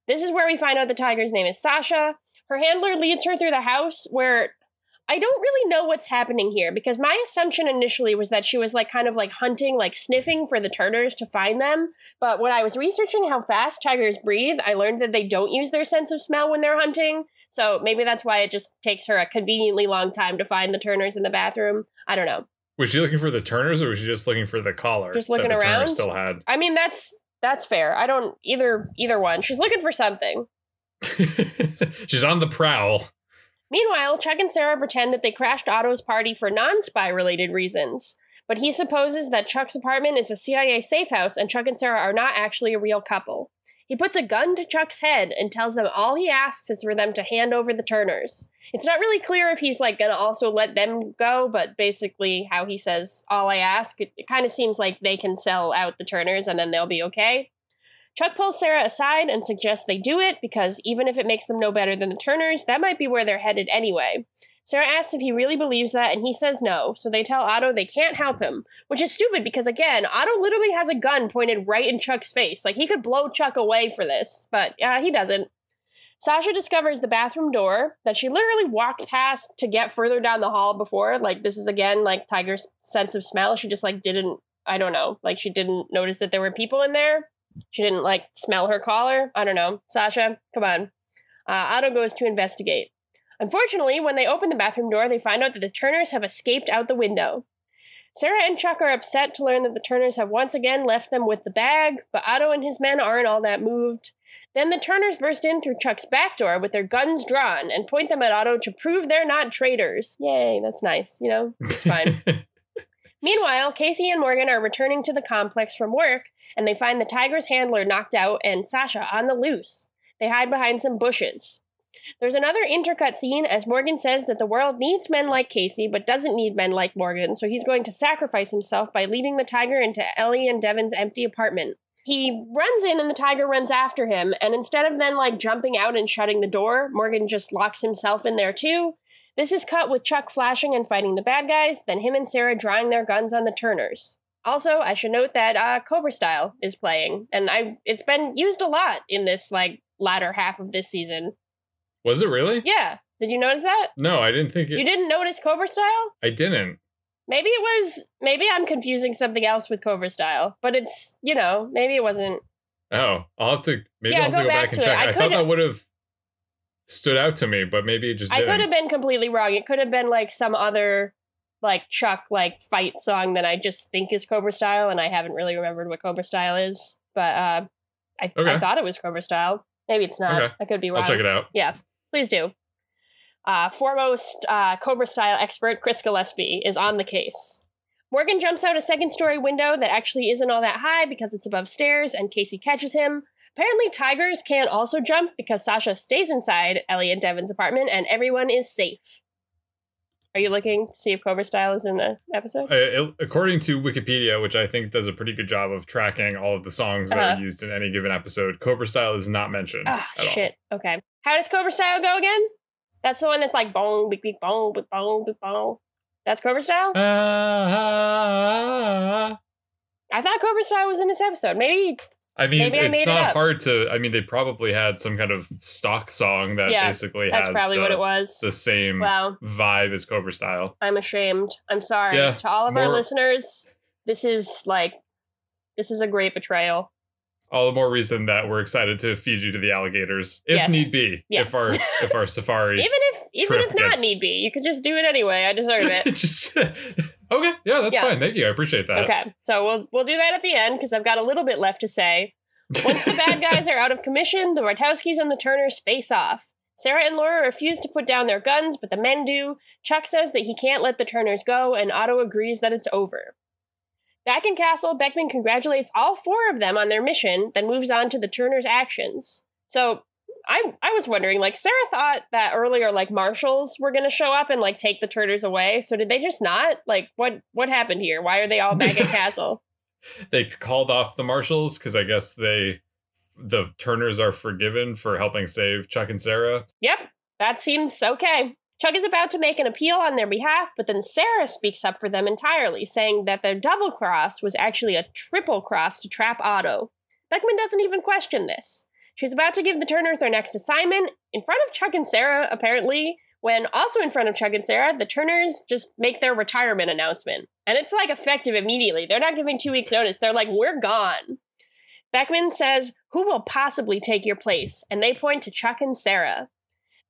This is where we find out the tiger's name is Sasha. Her handler leads her through the house where I don't really know what's happening here because my assumption initially was that she was like kind of like hunting, like sniffing for the turners to find them. But when I was researching how fast tigers breathe, I learned that they don't use their sense of smell when they're hunting. So maybe that's why it just takes her a conveniently long time to find the turners in the bathroom. I don't know. Was she looking for the Turners or was she just looking for the collar? Just looking that the Turners around? Still had. I mean, that's that's fair. I don't either either one. She's looking for something. She's on the prowl. Meanwhile, Chuck and Sarah pretend that they crashed Otto's party for non-spy related reasons. But he supposes that Chuck's apartment is a CIA safe house and Chuck and Sarah are not actually a real couple. He puts a gun to Chuck's head and tells them all he asks is for them to hand over the Turners. It's not really clear if he's like gonna also let them go, but basically how he says all I ask, it, it kind of seems like they can sell out the Turners and then they'll be okay. Chuck pulls Sarah aside and suggests they do it because even if it makes them no better than the Turners, that might be where they're headed anyway. Sarah asks if he really believes that, and he says no, so they tell Otto they can't help him, which is stupid because, again, Otto literally has a gun pointed right in Chuck's face. Like, he could blow Chuck away for this, but yeah, he doesn't. Sasha discovers the bathroom door that she literally walked past to get further down the hall before. Like, this is again like Tiger's sense of smell. She just, like, didn't, I don't know, like, she didn't notice that there were people in there. She didn't, like, smell her collar. I don't know. Sasha, come on. Uh, Otto goes to investigate. Unfortunately, when they open the bathroom door, they find out that the Turners have escaped out the window. Sarah and Chuck are upset to learn that the Turners have once again left them with the bag, but Otto and his men aren't all that moved. Then the Turners burst in through Chuck's back door with their guns drawn and point them at Otto to prove they're not traitors. Yay, that's nice, you know? It's fine. Meanwhile, Casey and Morgan are returning to the complex from work, and they find the tiger's handler knocked out and Sasha on the loose. They hide behind some bushes. There's another intercut scene as Morgan says that the world needs men like Casey, but doesn't need men like Morgan, so he's going to sacrifice himself by leading the tiger into Ellie and Devon's empty apartment. He runs in and the tiger runs after him, and instead of then like jumping out and shutting the door, Morgan just locks himself in there too. This is cut with Chuck flashing and fighting the bad guys, then him and Sarah drawing their guns on the Turners. Also, I should note that uh, Cobra Style is playing, and I it's been used a lot in this like latter half of this season. Was it really? Yeah. Did you notice that? No, I didn't think it. You didn't notice Cobra Style? I didn't. Maybe it was. Maybe I'm confusing something else with Cobra Style, but it's you know maybe it wasn't. Oh, I'll have to. Maybe Yeah, I'll have to go go back back and check. I I, thought that would have stood out to me, but maybe it just I didn't. could have been completely wrong. It could have been like some other like Chuck like fight song that I just think is Cobra Style, and I haven't really remembered what Cobra Style is. But uh, I I thought it was Cobra Style. Maybe it's not. Okay. I could be wrong. I'll check it out. Yeah, please do. Uh, foremost uh, Cobra style expert Chris Gillespie is on the case. Morgan jumps out a second story window that actually isn't all that high because it's above stairs, and Casey catches him. Apparently, tigers can also jump because Sasha stays inside Ellie and Devon's apartment, and everyone is safe. Are you looking to see if Cobra style is in the episode? Uh, according to Wikipedia, which I think does a pretty good job of tracking all of the songs that Uh-huh. are used in any given episode, Cobra Style is not mentioned Ah, at all. shit. Okay. How does Cobra style go again? That's the one that's like bong, beep, beep, bong, beep, bong, bong. That's Cobra style? Ah, I thought Cobra Style was in this episode. Maybe I mean, I it's it not up. hard to. I mean, they probably had some kind of stock song that Yeah, basically that's has probably the, what it was. the same Wow, vibe as Cobra Style. I'm ashamed. I'm sorry Yeah, to all of our listeners. This is like, this is a great betrayal. All the more reason that we're excited to feed you to the alligators, if Yes. need be. Yeah. If our if our safari Even if, even if not gets- need be, you could just do it anyway. I deserve it. just okay, yeah, that's Yeah. fine. Thank you, I appreciate that. Okay, so we'll we'll do that at the end because I've got a little bit left to say. Once the bad guys are out of commission, the Bartowskis and the Turners face off. Sarah and Laura refuse to put down their guns, but the men do. Chuck says that he can't let the Turners go, and Otto agrees that it's over. Back in Castle, Beckman congratulates all four of them on their mission, then moves on to the Turners' actions. So I I was wondering, like Sarah thought that earlier, like marshals were gonna show up and like take the Turners away. So did they just not? Like what what happened here? Why are they all back at Castle? they called off the marshals because I guess they the Turners are forgiven for helping save Chuck and Sarah. Yep, that seems okay. Chuck is about to make an appeal on their behalf, but then Sarah speaks up for them entirely, saying that their double cross was actually a triple cross to trap Otto. Beckman doesn't even question this. She's about to give the Turners their next assignment in front of Chuck and Sarah, apparently, when also in front of Chuck and Sarah, the Turners just make their retirement announcement. And it's like effective immediately. They're not giving two weeks' notice. They're like, we're gone. Beckman says, Who will possibly take your place? And they point to Chuck and Sarah.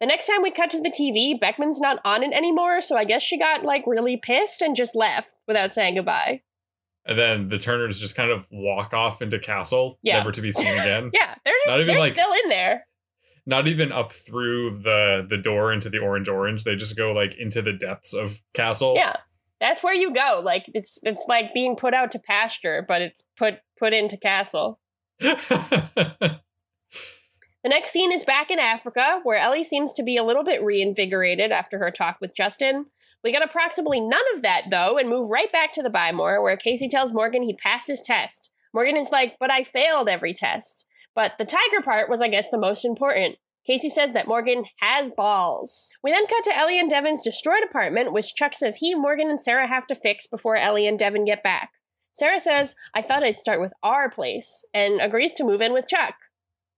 The next time we cut to the TV, Beckman's not on it anymore, so I guess she got like really pissed and just left without saying goodbye. And then the Turners just kind of walk off into Castle, Yeah. never to be seen again. Yeah, they're Not just even, they're like- still in there. Not even up through the the door into the orange orange. They just go like into the depths of Castle. Yeah. That's where you go. Like it's it's like being put out to pasture, but it's put put into castle. The next scene is back in Africa, where Ellie seems to be a little bit reinvigorated after her talk with Justin. We get approximately none of that, though, and move right back to the Buy More, where Casey tells Morgan he passed his test. Morgan is like, but I failed every test. But the tiger part was, I guess, the most important. Casey says that Morgan has balls. We then cut to Ellie and Devon's destroyed apartment, which Chuck says he, Morgan, and Sarah have to fix before Ellie and Devon get back. Sarah says, I thought I'd start with our place, and agrees to move in with Chuck.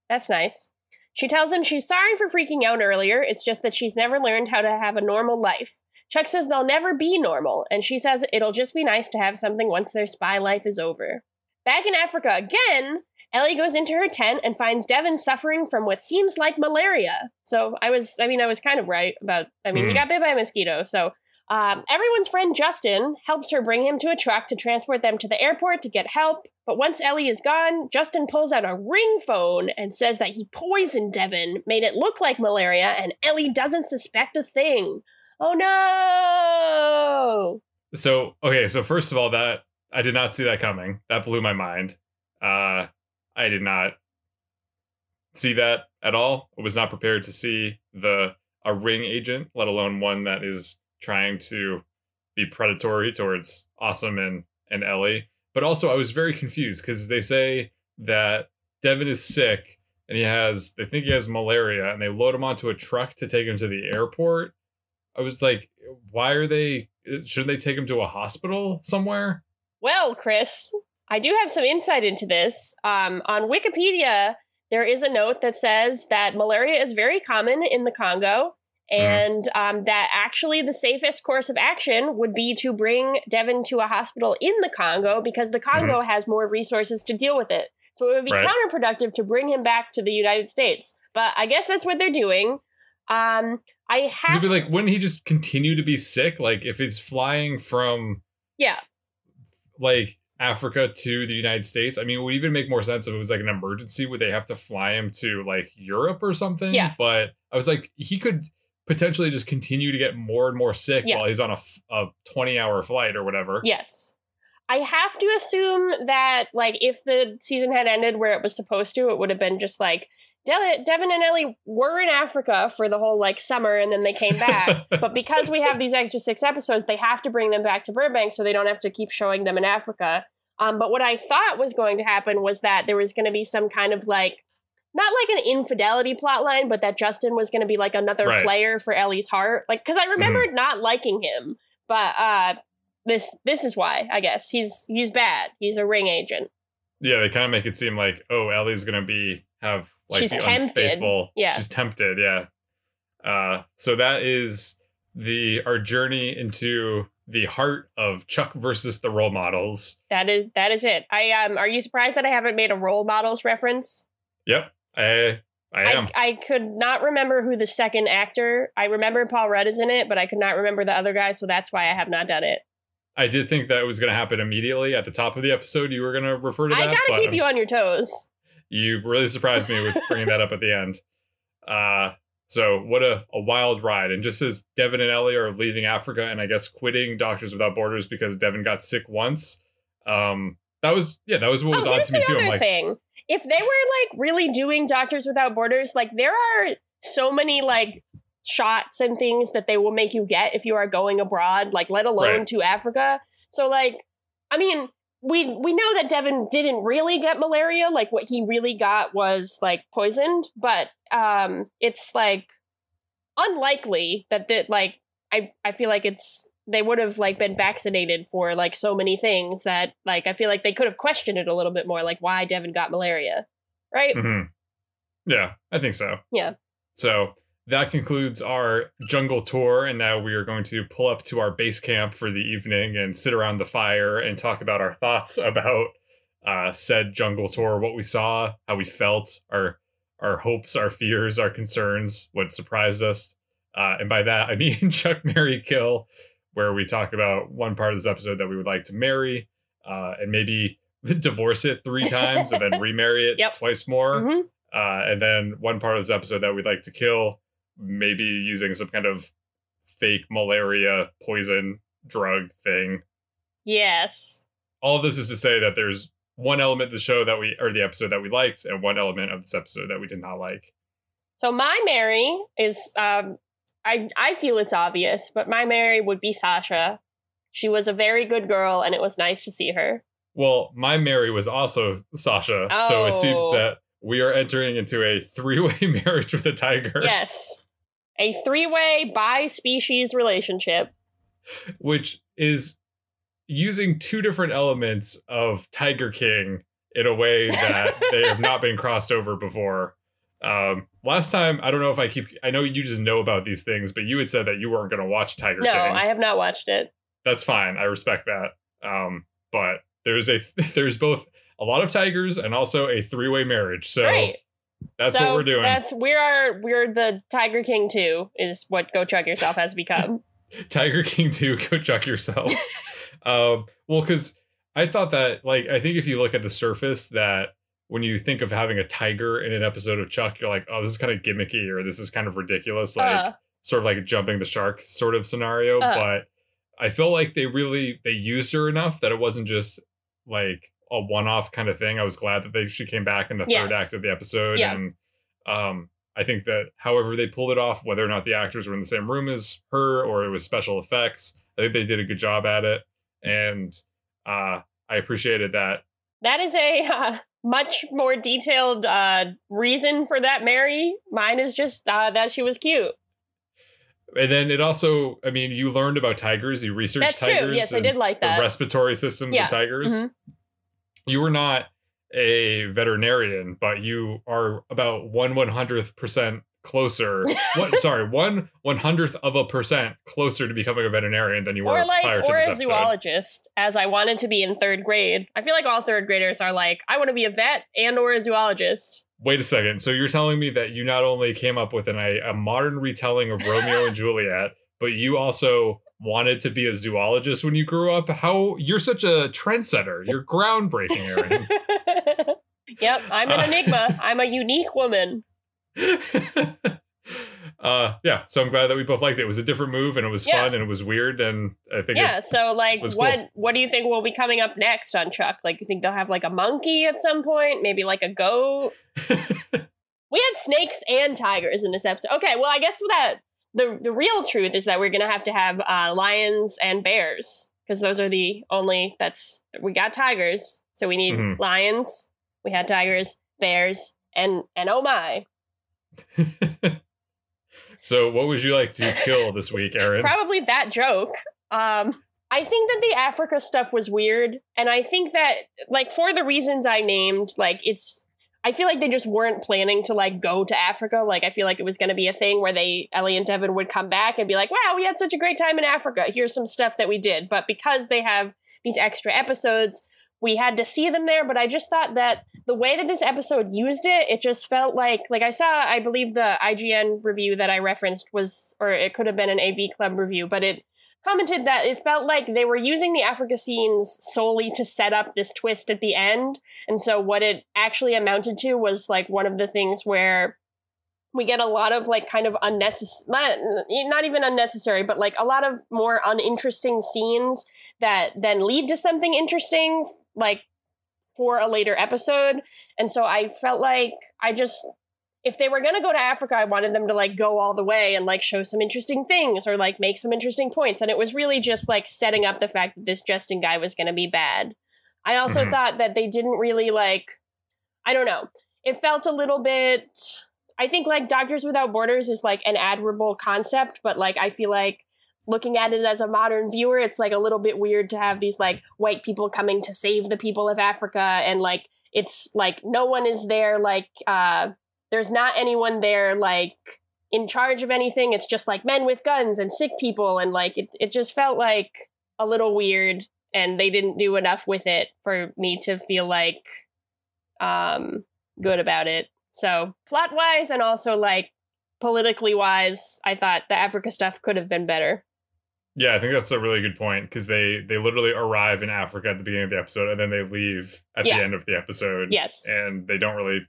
That's nice. She tells him she's sorry for freaking out earlier, it's just that she's never learned how to have a normal life. Chuck says they'll never be normal, and she says it'll just be nice to have something once their spy life is over. Back in Africa again, Ellie goes into her tent and finds Devon suffering from what seems like malaria. So I was, I mean, I was kind of right about, I mean, he Hmm. got bit by a mosquito. So um, everyone's friend Justin helps her bring him to a truck to transport them to the airport to get help. But once Ellie is gone, Justin pulls out a ring phone and says that he poisoned Devon, made it look like malaria, and Ellie doesn't suspect a thing. Oh no! So okay, so first of all, that I did not see that coming. That blew my mind. Uh, I did not see that at all. I was not prepared to see the a ring agent, let alone one that is trying to be predatory towards Awesome and and Ellie. But also, I was very confused because they say that Devon is sick and he has they think he has malaria and they load him onto a truck to take him to the airport. I was like, why are they? Shouldn't they take him to a hospital somewhere? Well, Chris, I do have some insight into this. Um, on Wikipedia, there is a note that says that malaria is very common in the Congo, and um, that actually the safest course of action would be to bring Devon to a hospital in the Congo because the Congo has more resources to deal with it. So it would be Right. counterproductive to bring him back to the United States. But I guess that's what they're doing. Um, I have it'd be like, wouldn't he just continue to be sick? Like if he's flying from yeah. like Africa to the United States, I mean, it would even make more sense if it was like an emergency. Would they have to fly him to like Europe or something? Yeah. But I was like, he could potentially just continue to get more and more sick Yeah. while he's on a, a 20 hour flight or whatever. Yes. I have to assume that, like, if the season had ended where it was supposed to, it would have been just like De- Devon and Ellie were in Africa for the whole like summer and then they came back. but because we have these extra six episodes, they have to bring them back to Burbank so they don't have to keep showing them in Africa. Um, but what I thought was going to happen was that there was going to be some kind of like, not like an infidelity plot line, but that Justin was going to be like another Right. player for Ellie's heart. Like, because I remembered not liking him, but uh, this this is why I guess he's he's bad. He's a ring agent. Yeah, they kind of make it seem like, oh, Ellie's gonna be have like She's tempted. unfaithful. Yeah. she's tempted. Yeah. Uh, so that is the our journey into the heart of Chuck versus the role models. That is that is it. I um. Are you surprised that I haven't made a role models reference? Yep, I I am. I, I could not remember who the second actor. I remember Paul Rudd is in it, but I could not remember the other guy, so that's why I have not done it. I did think that was going to happen immediately at the top of the episode. You were going to refer to that. I gotta keep you on your toes. You really surprised me with bringing that up at the end. Uh, so what a, a wild ride! And just as Devon and Ellie are leaving Africa and I guess quitting Doctors Without Borders because Devon got sick once, um, that was yeah, that was what was oh, odd to me too. I'm like, thing. If they were like really doing Doctors Without Borders, like there are so many like shots and things that they will make you get if you are going abroad, like let alone Right. to Africa. So like, I mean, we we know that Devon didn't really get malaria. Like what he really got was like poisoned, but um, it's like unlikely that that like I I feel like it's they would have like been vaccinated for like so many things that like I feel like they could have questioned it a little bit more, like why Devon got malaria, right? Mm-hmm. Yeah, I think so. Yeah. So that concludes our jungle tour, and now we are going to pull up to our base camp for the evening and sit around the fire and talk about our thoughts about uh, said jungle tour, what we saw, how we felt, our our hopes, our fears, our concerns, what surprised us. Uh, and by that, I mean Chuck Marry Kill, where we talk about one part of this episode that we would like to marry, uh, and maybe divorce it three times and then remarry it Yep. twice more. Mhm. Uh, and then one part of this episode that we'd like to kill, maybe using some kind of fake malaria poison drug thing. Yes. All this is to say that there's one element of the show that we, or the episode that we liked, and one element of this episode that we did not like. So my Mary is um I I feel it's obvious, but my Mary would be Sasha. She was a very good girl and it was nice to see her. Well, my Mary was also Sasha, so it seems Oh. that we are entering into a three-way marriage with a tiger, Yes. A three-way bi-species relationship. which is using two different elements of Tiger King in a way that they have not been crossed over before. Um, last time, I don't know if I keep. I know you just know about these things, but you had said that you weren't going to watch Tiger No, King. I have not watched it. That's fine. I respect that. Um, but there's a there's both a lot of tigers and also a three-way marriage. So Right. That's so what we're doing. That's we are we're the Tiger King 2 is what Go Chuck Yourself has become. Tiger King 2, go chuck yourself. um, well, because I thought that, like, I think if you look at the surface, that when you think of having a tiger in an episode of Chuck, you're like, oh, this is kind of gimmicky or this is kind of ridiculous, like Uh, sort of like a jumping the shark sort of scenario. Uh. But I feel like they really they used her enough that it wasn't just like a one-off kind of thing. I was glad that they she came back in the third act of the episode, Yeah. and um, I think that however they pulled it off, whether or not the actors were in the same room as her or it was special effects, I think they did a good job at it, and uh, I appreciated that. that is a uh, much more detailed uh, reason for that Mary. Mine is just uh, that she was cute. And then it also, I mean, you learned about tigers, you researched That's tigers, true. Yes, I did like the that. respiratory systems Yeah. of tigers. Mhm. You were not a veterinarian, but you are about one one hundredth percent closer. what? Sorry, one one hundredth of a percent closer to becoming a veterinarian than you were like prior to or this a episode. zoologist as i wanted to be in third grade i feel like all third graders are like i want to be a vet and or a zoologist Wait a second. So you're telling me that you not only came up with an, a, a modern retelling of Romeo and Juliet, but you also wanted to be a zoologist when you grew up? How you're such a trendsetter. You're groundbreaking, Aaron. yep i'm an Uh, enigma i'm a unique woman uh yeah so i'm glad that we both liked it it was a different move and it was Yeah. fun and it was weird and i think yeah so like what cool. what do you think will be coming up next on chuck like you think they'll have like a monkey at some point maybe like a goat we had snakes and tigers in this episode okay well i guess that the the real truth is that we're gonna have to have uh lions and bears because those are the only that's we got tigers so we need Mhm. lions we had tigers bears and and oh my so what would you like to kill this week aaron probably that joke. Um, I think that the Africa stuff was weird, and I think that like for the reasons I named, like it's. I feel like they just weren't planning to like go to Africa. Like I feel like it was going to be a thing where they Ellie and Devon would come back and be like, "Wow, we had such a great time in Africa. Here's some stuff that we did." But because they have these extra episodes, we had to see them there. But I just thought that the way that this episode used it, it just felt like like I saw. I believe the IGN review that I referenced was, or it could have been an AV Club review, but it commented that it felt like they were using the Africa scenes solely to set up this twist at the end. And so what it actually amounted to was like one of the things where we get a lot of like kind of unnecessary not, not even unnecessary but like a lot of more uninteresting scenes that then lead to something interesting like for a later episode and so i felt like i just if they were going to go to africa i wanted them to like go all the way and like show some interesting things or like make some interesting points. And it was really just like setting up the fact that this justin guy was going to be bad. I also Mhm. thought that they didn't really like i don't know. It felt a little bit I think like Doctors Without Borders is like an admirable concept, but like I feel like looking at it as a modern viewer, it's like a little bit weird to have these like white people coming to save the people of Africa and like it's like no one is there like uh there's not anyone there like in charge of anything. It's just like men with guns and sick people and like it it just felt like a little weird and they didn't do enough with it for me to feel like um good about it. So plot wise and also like politically wise, I thought the Africa stuff could have been better. Yeah, I think that's a really good point because they they literally arrive in Africa at the beginning of the episode and then they leave at Yeah. the end of the episode. Yes. and they don't really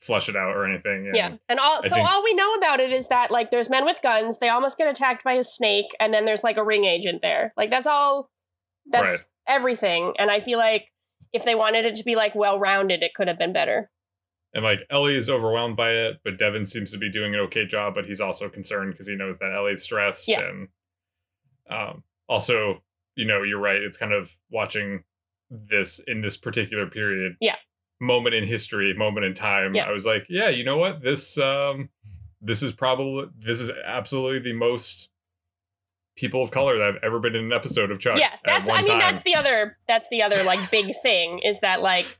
flush it out or anything. And yeah. And all I so think- all we know about it is that like there's men with guns, they almost get attacked by a snake, and then there's like a ring agent there. Like that's all that's Right. everything. And I feel like if they wanted it to be like well rounded, it could have been better. And like Ellie is overwhelmed by it, but Devon seems to be doing an okay job. But he's also concerned because he knows that Ellie's stressed. Yeah. And um, also, you know, you're right. It's kind of watching this in this particular period. Yeah. Moment in history, moment in time. Yeah. I was like, yeah, you know what? This um, this is probably this is absolutely the most people of color that I've ever been in an episode of Chuck. yeah, that's I mean time. that's the other that's the other like big thing is that like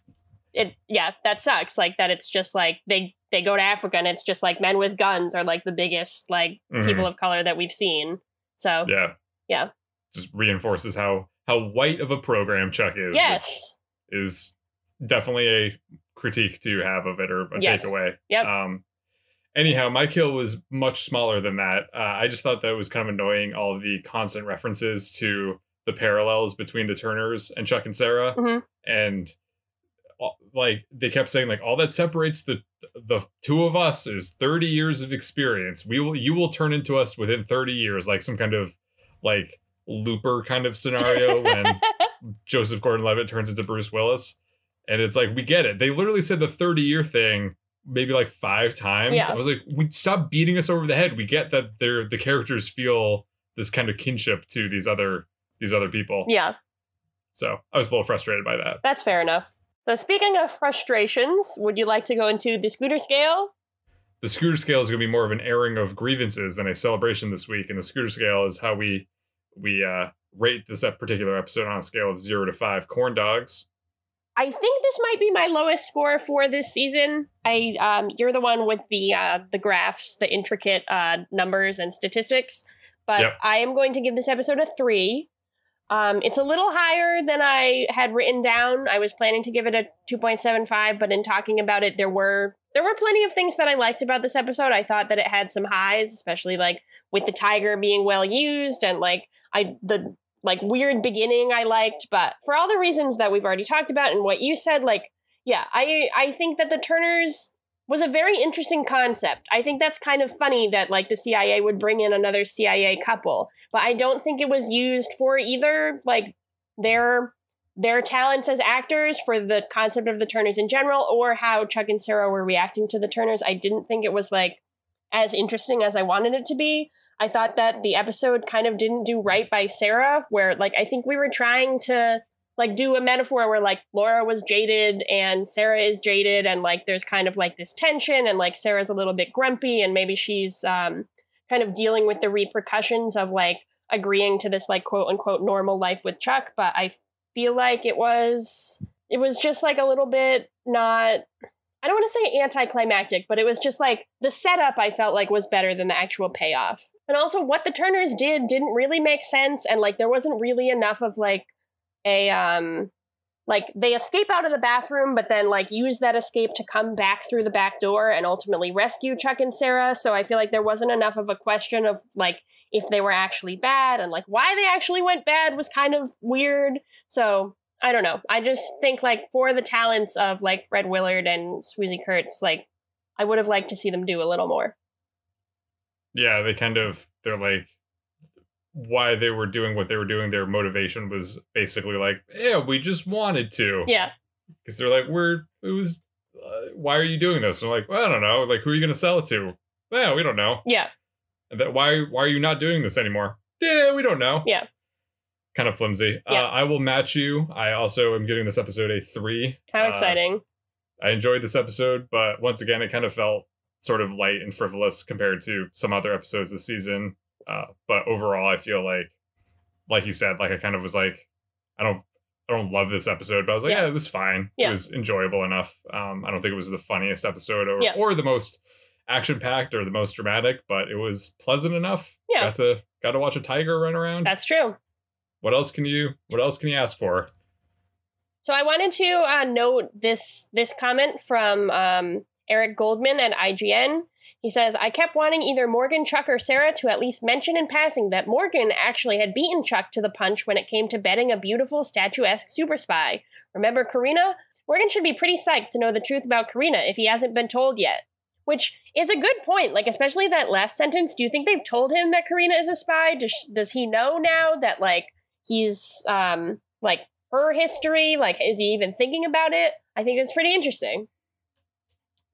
it yeah, that sucks. Like that it's just like they they go to Africa and it's just like men with guns are like the biggest like Mhm. people of color that we've seen. So Yeah. Yeah. Just reinforces how how white of a program Chuck is. yes. Is definitely a critique to have of it or a Yes. takeaway. Yep. Um anyhow, my kill was much smaller than that. Uh, I just thought that it was kind of annoying all the constant references to the parallels between the Turners and Chuck and Sarah. Mhm. And uh, like they kept saying like all that separates the the two of us is 30 years of experience. We will you will turn into us within 30 years like some kind of like looper kind of scenario when Joseph Gordon-Levitt turns into Bruce Willis. And it's like we get it. They literally said the 30 year thing maybe like 5 times. Yeah. I was like we stop beating us over the head. We get that they're the characters feel this kind of kinship to these other these other people. yeah. So, I was a little frustrated by that. That's fair enough. So, speaking of frustrations, would you like to go into the scooter scale? the scooter scale is going to be more of an airing of grievances than a celebration this week and the scooter scale is how we we uh rate this particular episode on a scale of 0 to 5 corn dogs I think this might be my lowest score for this season. I um, you're the one with the uh, the graphs, the intricate uh, numbers and statistics, but Yep. I am going to give this episode a three. Um, it's a little higher than I had written down. I was planning to give it a two point seven five, but in talking about it, there were there were plenty of things that I liked about this episode. I thought that it had some highs, especially like with the tiger being well used and like I the like weird beginning I liked, but for all the reasons that we've already talked about and what you said, like yeah, I I think that the Turners was a very interesting concept. I think that's kind of funny that like the CIA would bring in another CIA couple, but I don't think it was used for either like their their talents as actors for the concept of the Turners in general or how Chuck and Sarah were reacting to the Turners. I didn't think it was like as interesting as I wanted it to be. I thought that the episode kind of didn't do right by Sarah, where like I think we were trying to like do a metaphor where like Laura was jaded and Sarah is jaded, and like there's kind of like this tension, and like Sarah's a little bit grumpy, and maybe she's um kind of dealing with the repercussions of like agreeing to this like quote unquote normal life with Chuck, but I feel like it was it was just like a little bit not I don't want to say anticlimactic, but it was just like the setup I felt like was better than the actual payoff. And also what the Turners did didn't really make sense and like there wasn't really enough of like a um like they escape out of the bathroom but then like use that escape to come back through the back door and ultimately rescue Chuck and Sarah. So I feel like there wasn't enough of a question of like if they were actually bad and like why they actually went bad was kind of weird. So I don't know. I just think like for the talents of like Fred Willard and Swoosie Kurtz, like I would have liked to see them do a little more. Yeah they kind of they're like why they were doing what they were doing their motivation was basically like yeah we just wanted to Yeah. because they're like we're it was uh, why are you doing this and I'm like well, i don't know like who are you going to sell it to yeah we don't know Yeah. And that why why are you not doing this anymore yeah we don't know Yeah. kind of flimsy Yeah. uh, i will match you i also am giving this episode a three How Uh, exciting. I enjoyed this episode, but once again, it kind of felt sort of light and frivolous compared to some other episodes this season. Uh, but overall, I feel like, like you said, like I kind of was like, I don't, I don't love this episode, but I was like, Yeah. yeah, it was fine. Yeah. It was enjoyable enough. Um, I don't think it was the funniest episode or, Yeah. or the most action packed or the most dramatic, but it was pleasant enough. Yeah. Got to got to watch a tiger run around. That's true. what else can you what else can you ask for? So I wanted to uh, note this this comment from um, Eric Goldman at IGN. He says, "I kept wanting either Morgan, Chuck, or Sarah to at least mention in passing that Morgan actually had beaten Chuck to the punch when it came to betting a beautiful statuesque super spy. Remember Carina? Morgan should be pretty psyched to know the truth about Carina if he hasn't been told yet." Which is a good point. Like, especially that last sentence. Do you think they've told him that Carina is a spy? Does does he know now that like he's um like her history? Like, is he even thinking about it? I think it's pretty interesting.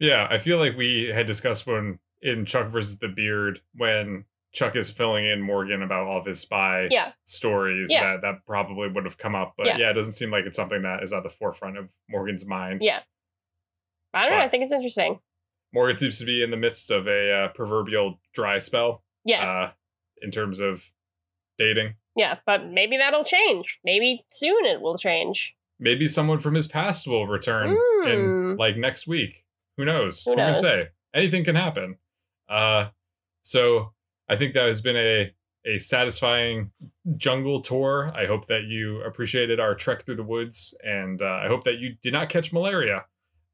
Yeah, I feel like we had discussed when in Chuck versus the Beard when Chuck is filling in Morgan about all of his spy Yeah. stories Yeah. that that probably would have come up. But Yeah. yeah. it doesn't seem like it's something that is at the forefront of Morgan's mind. Yeah. I don't know. I think it's interesting. Morgan seems to be in the midst of a uh, proverbial dry spell Yes. uh, in terms of dating. yeah, but maybe that'll change. Maybe soon it will change. Maybe someone from his past will return in Mm. like next week. Who knows? Who can say? Anything can happen. Uh, so I think that has been a a satisfying jungle tour. I hope that you appreciated our trek through the woods, and uh, I hope that you did not catch malaria.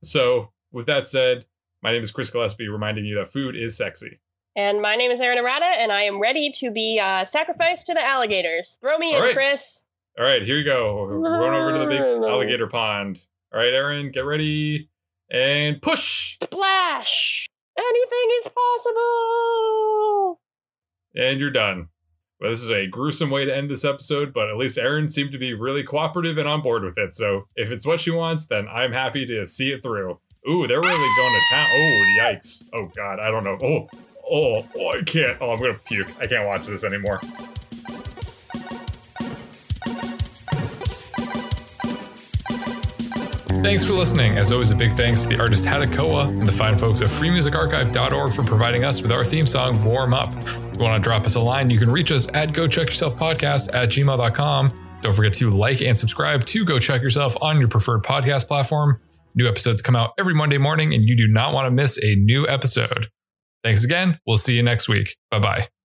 So, with that said, my name is Chris Gillespie, reminding you that food is sexy. And my name is Aaron Arata, and I am ready to be uh, sacrificed to the alligators. Throw me All in, right. Chris. All right, here you go. We're going over to the big alligator pond. All right, Aaron, get ready and push. Splash! Anything is possible! And you're done. Well, this is a gruesome way to end this episode, but at least Aaron seemed to be really cooperative and on board with it. So if it's what she wants, then I'm happy to see it through. Ooh, they're really going to town. Oh, yikes. Oh, God. I don't know. Oh, oh, oh, I can't. Oh, I'm going to puke. I can't watch this anymore. Thanks for listening. As always, a big thanks to the artist Hadakoa and the fine folks at freemusicarchive.org for providing us with our theme song, Warm Up. If you want to drop us a line, you can reach us at go chuck yourself podcast at gmail.com. Don't forget to like and subscribe to Go Chuck Yourself on your preferred podcast platform. New episodes come out every Monday morning, and you do not want to miss a new episode. Thanks again. We'll see you next week. Bye bye.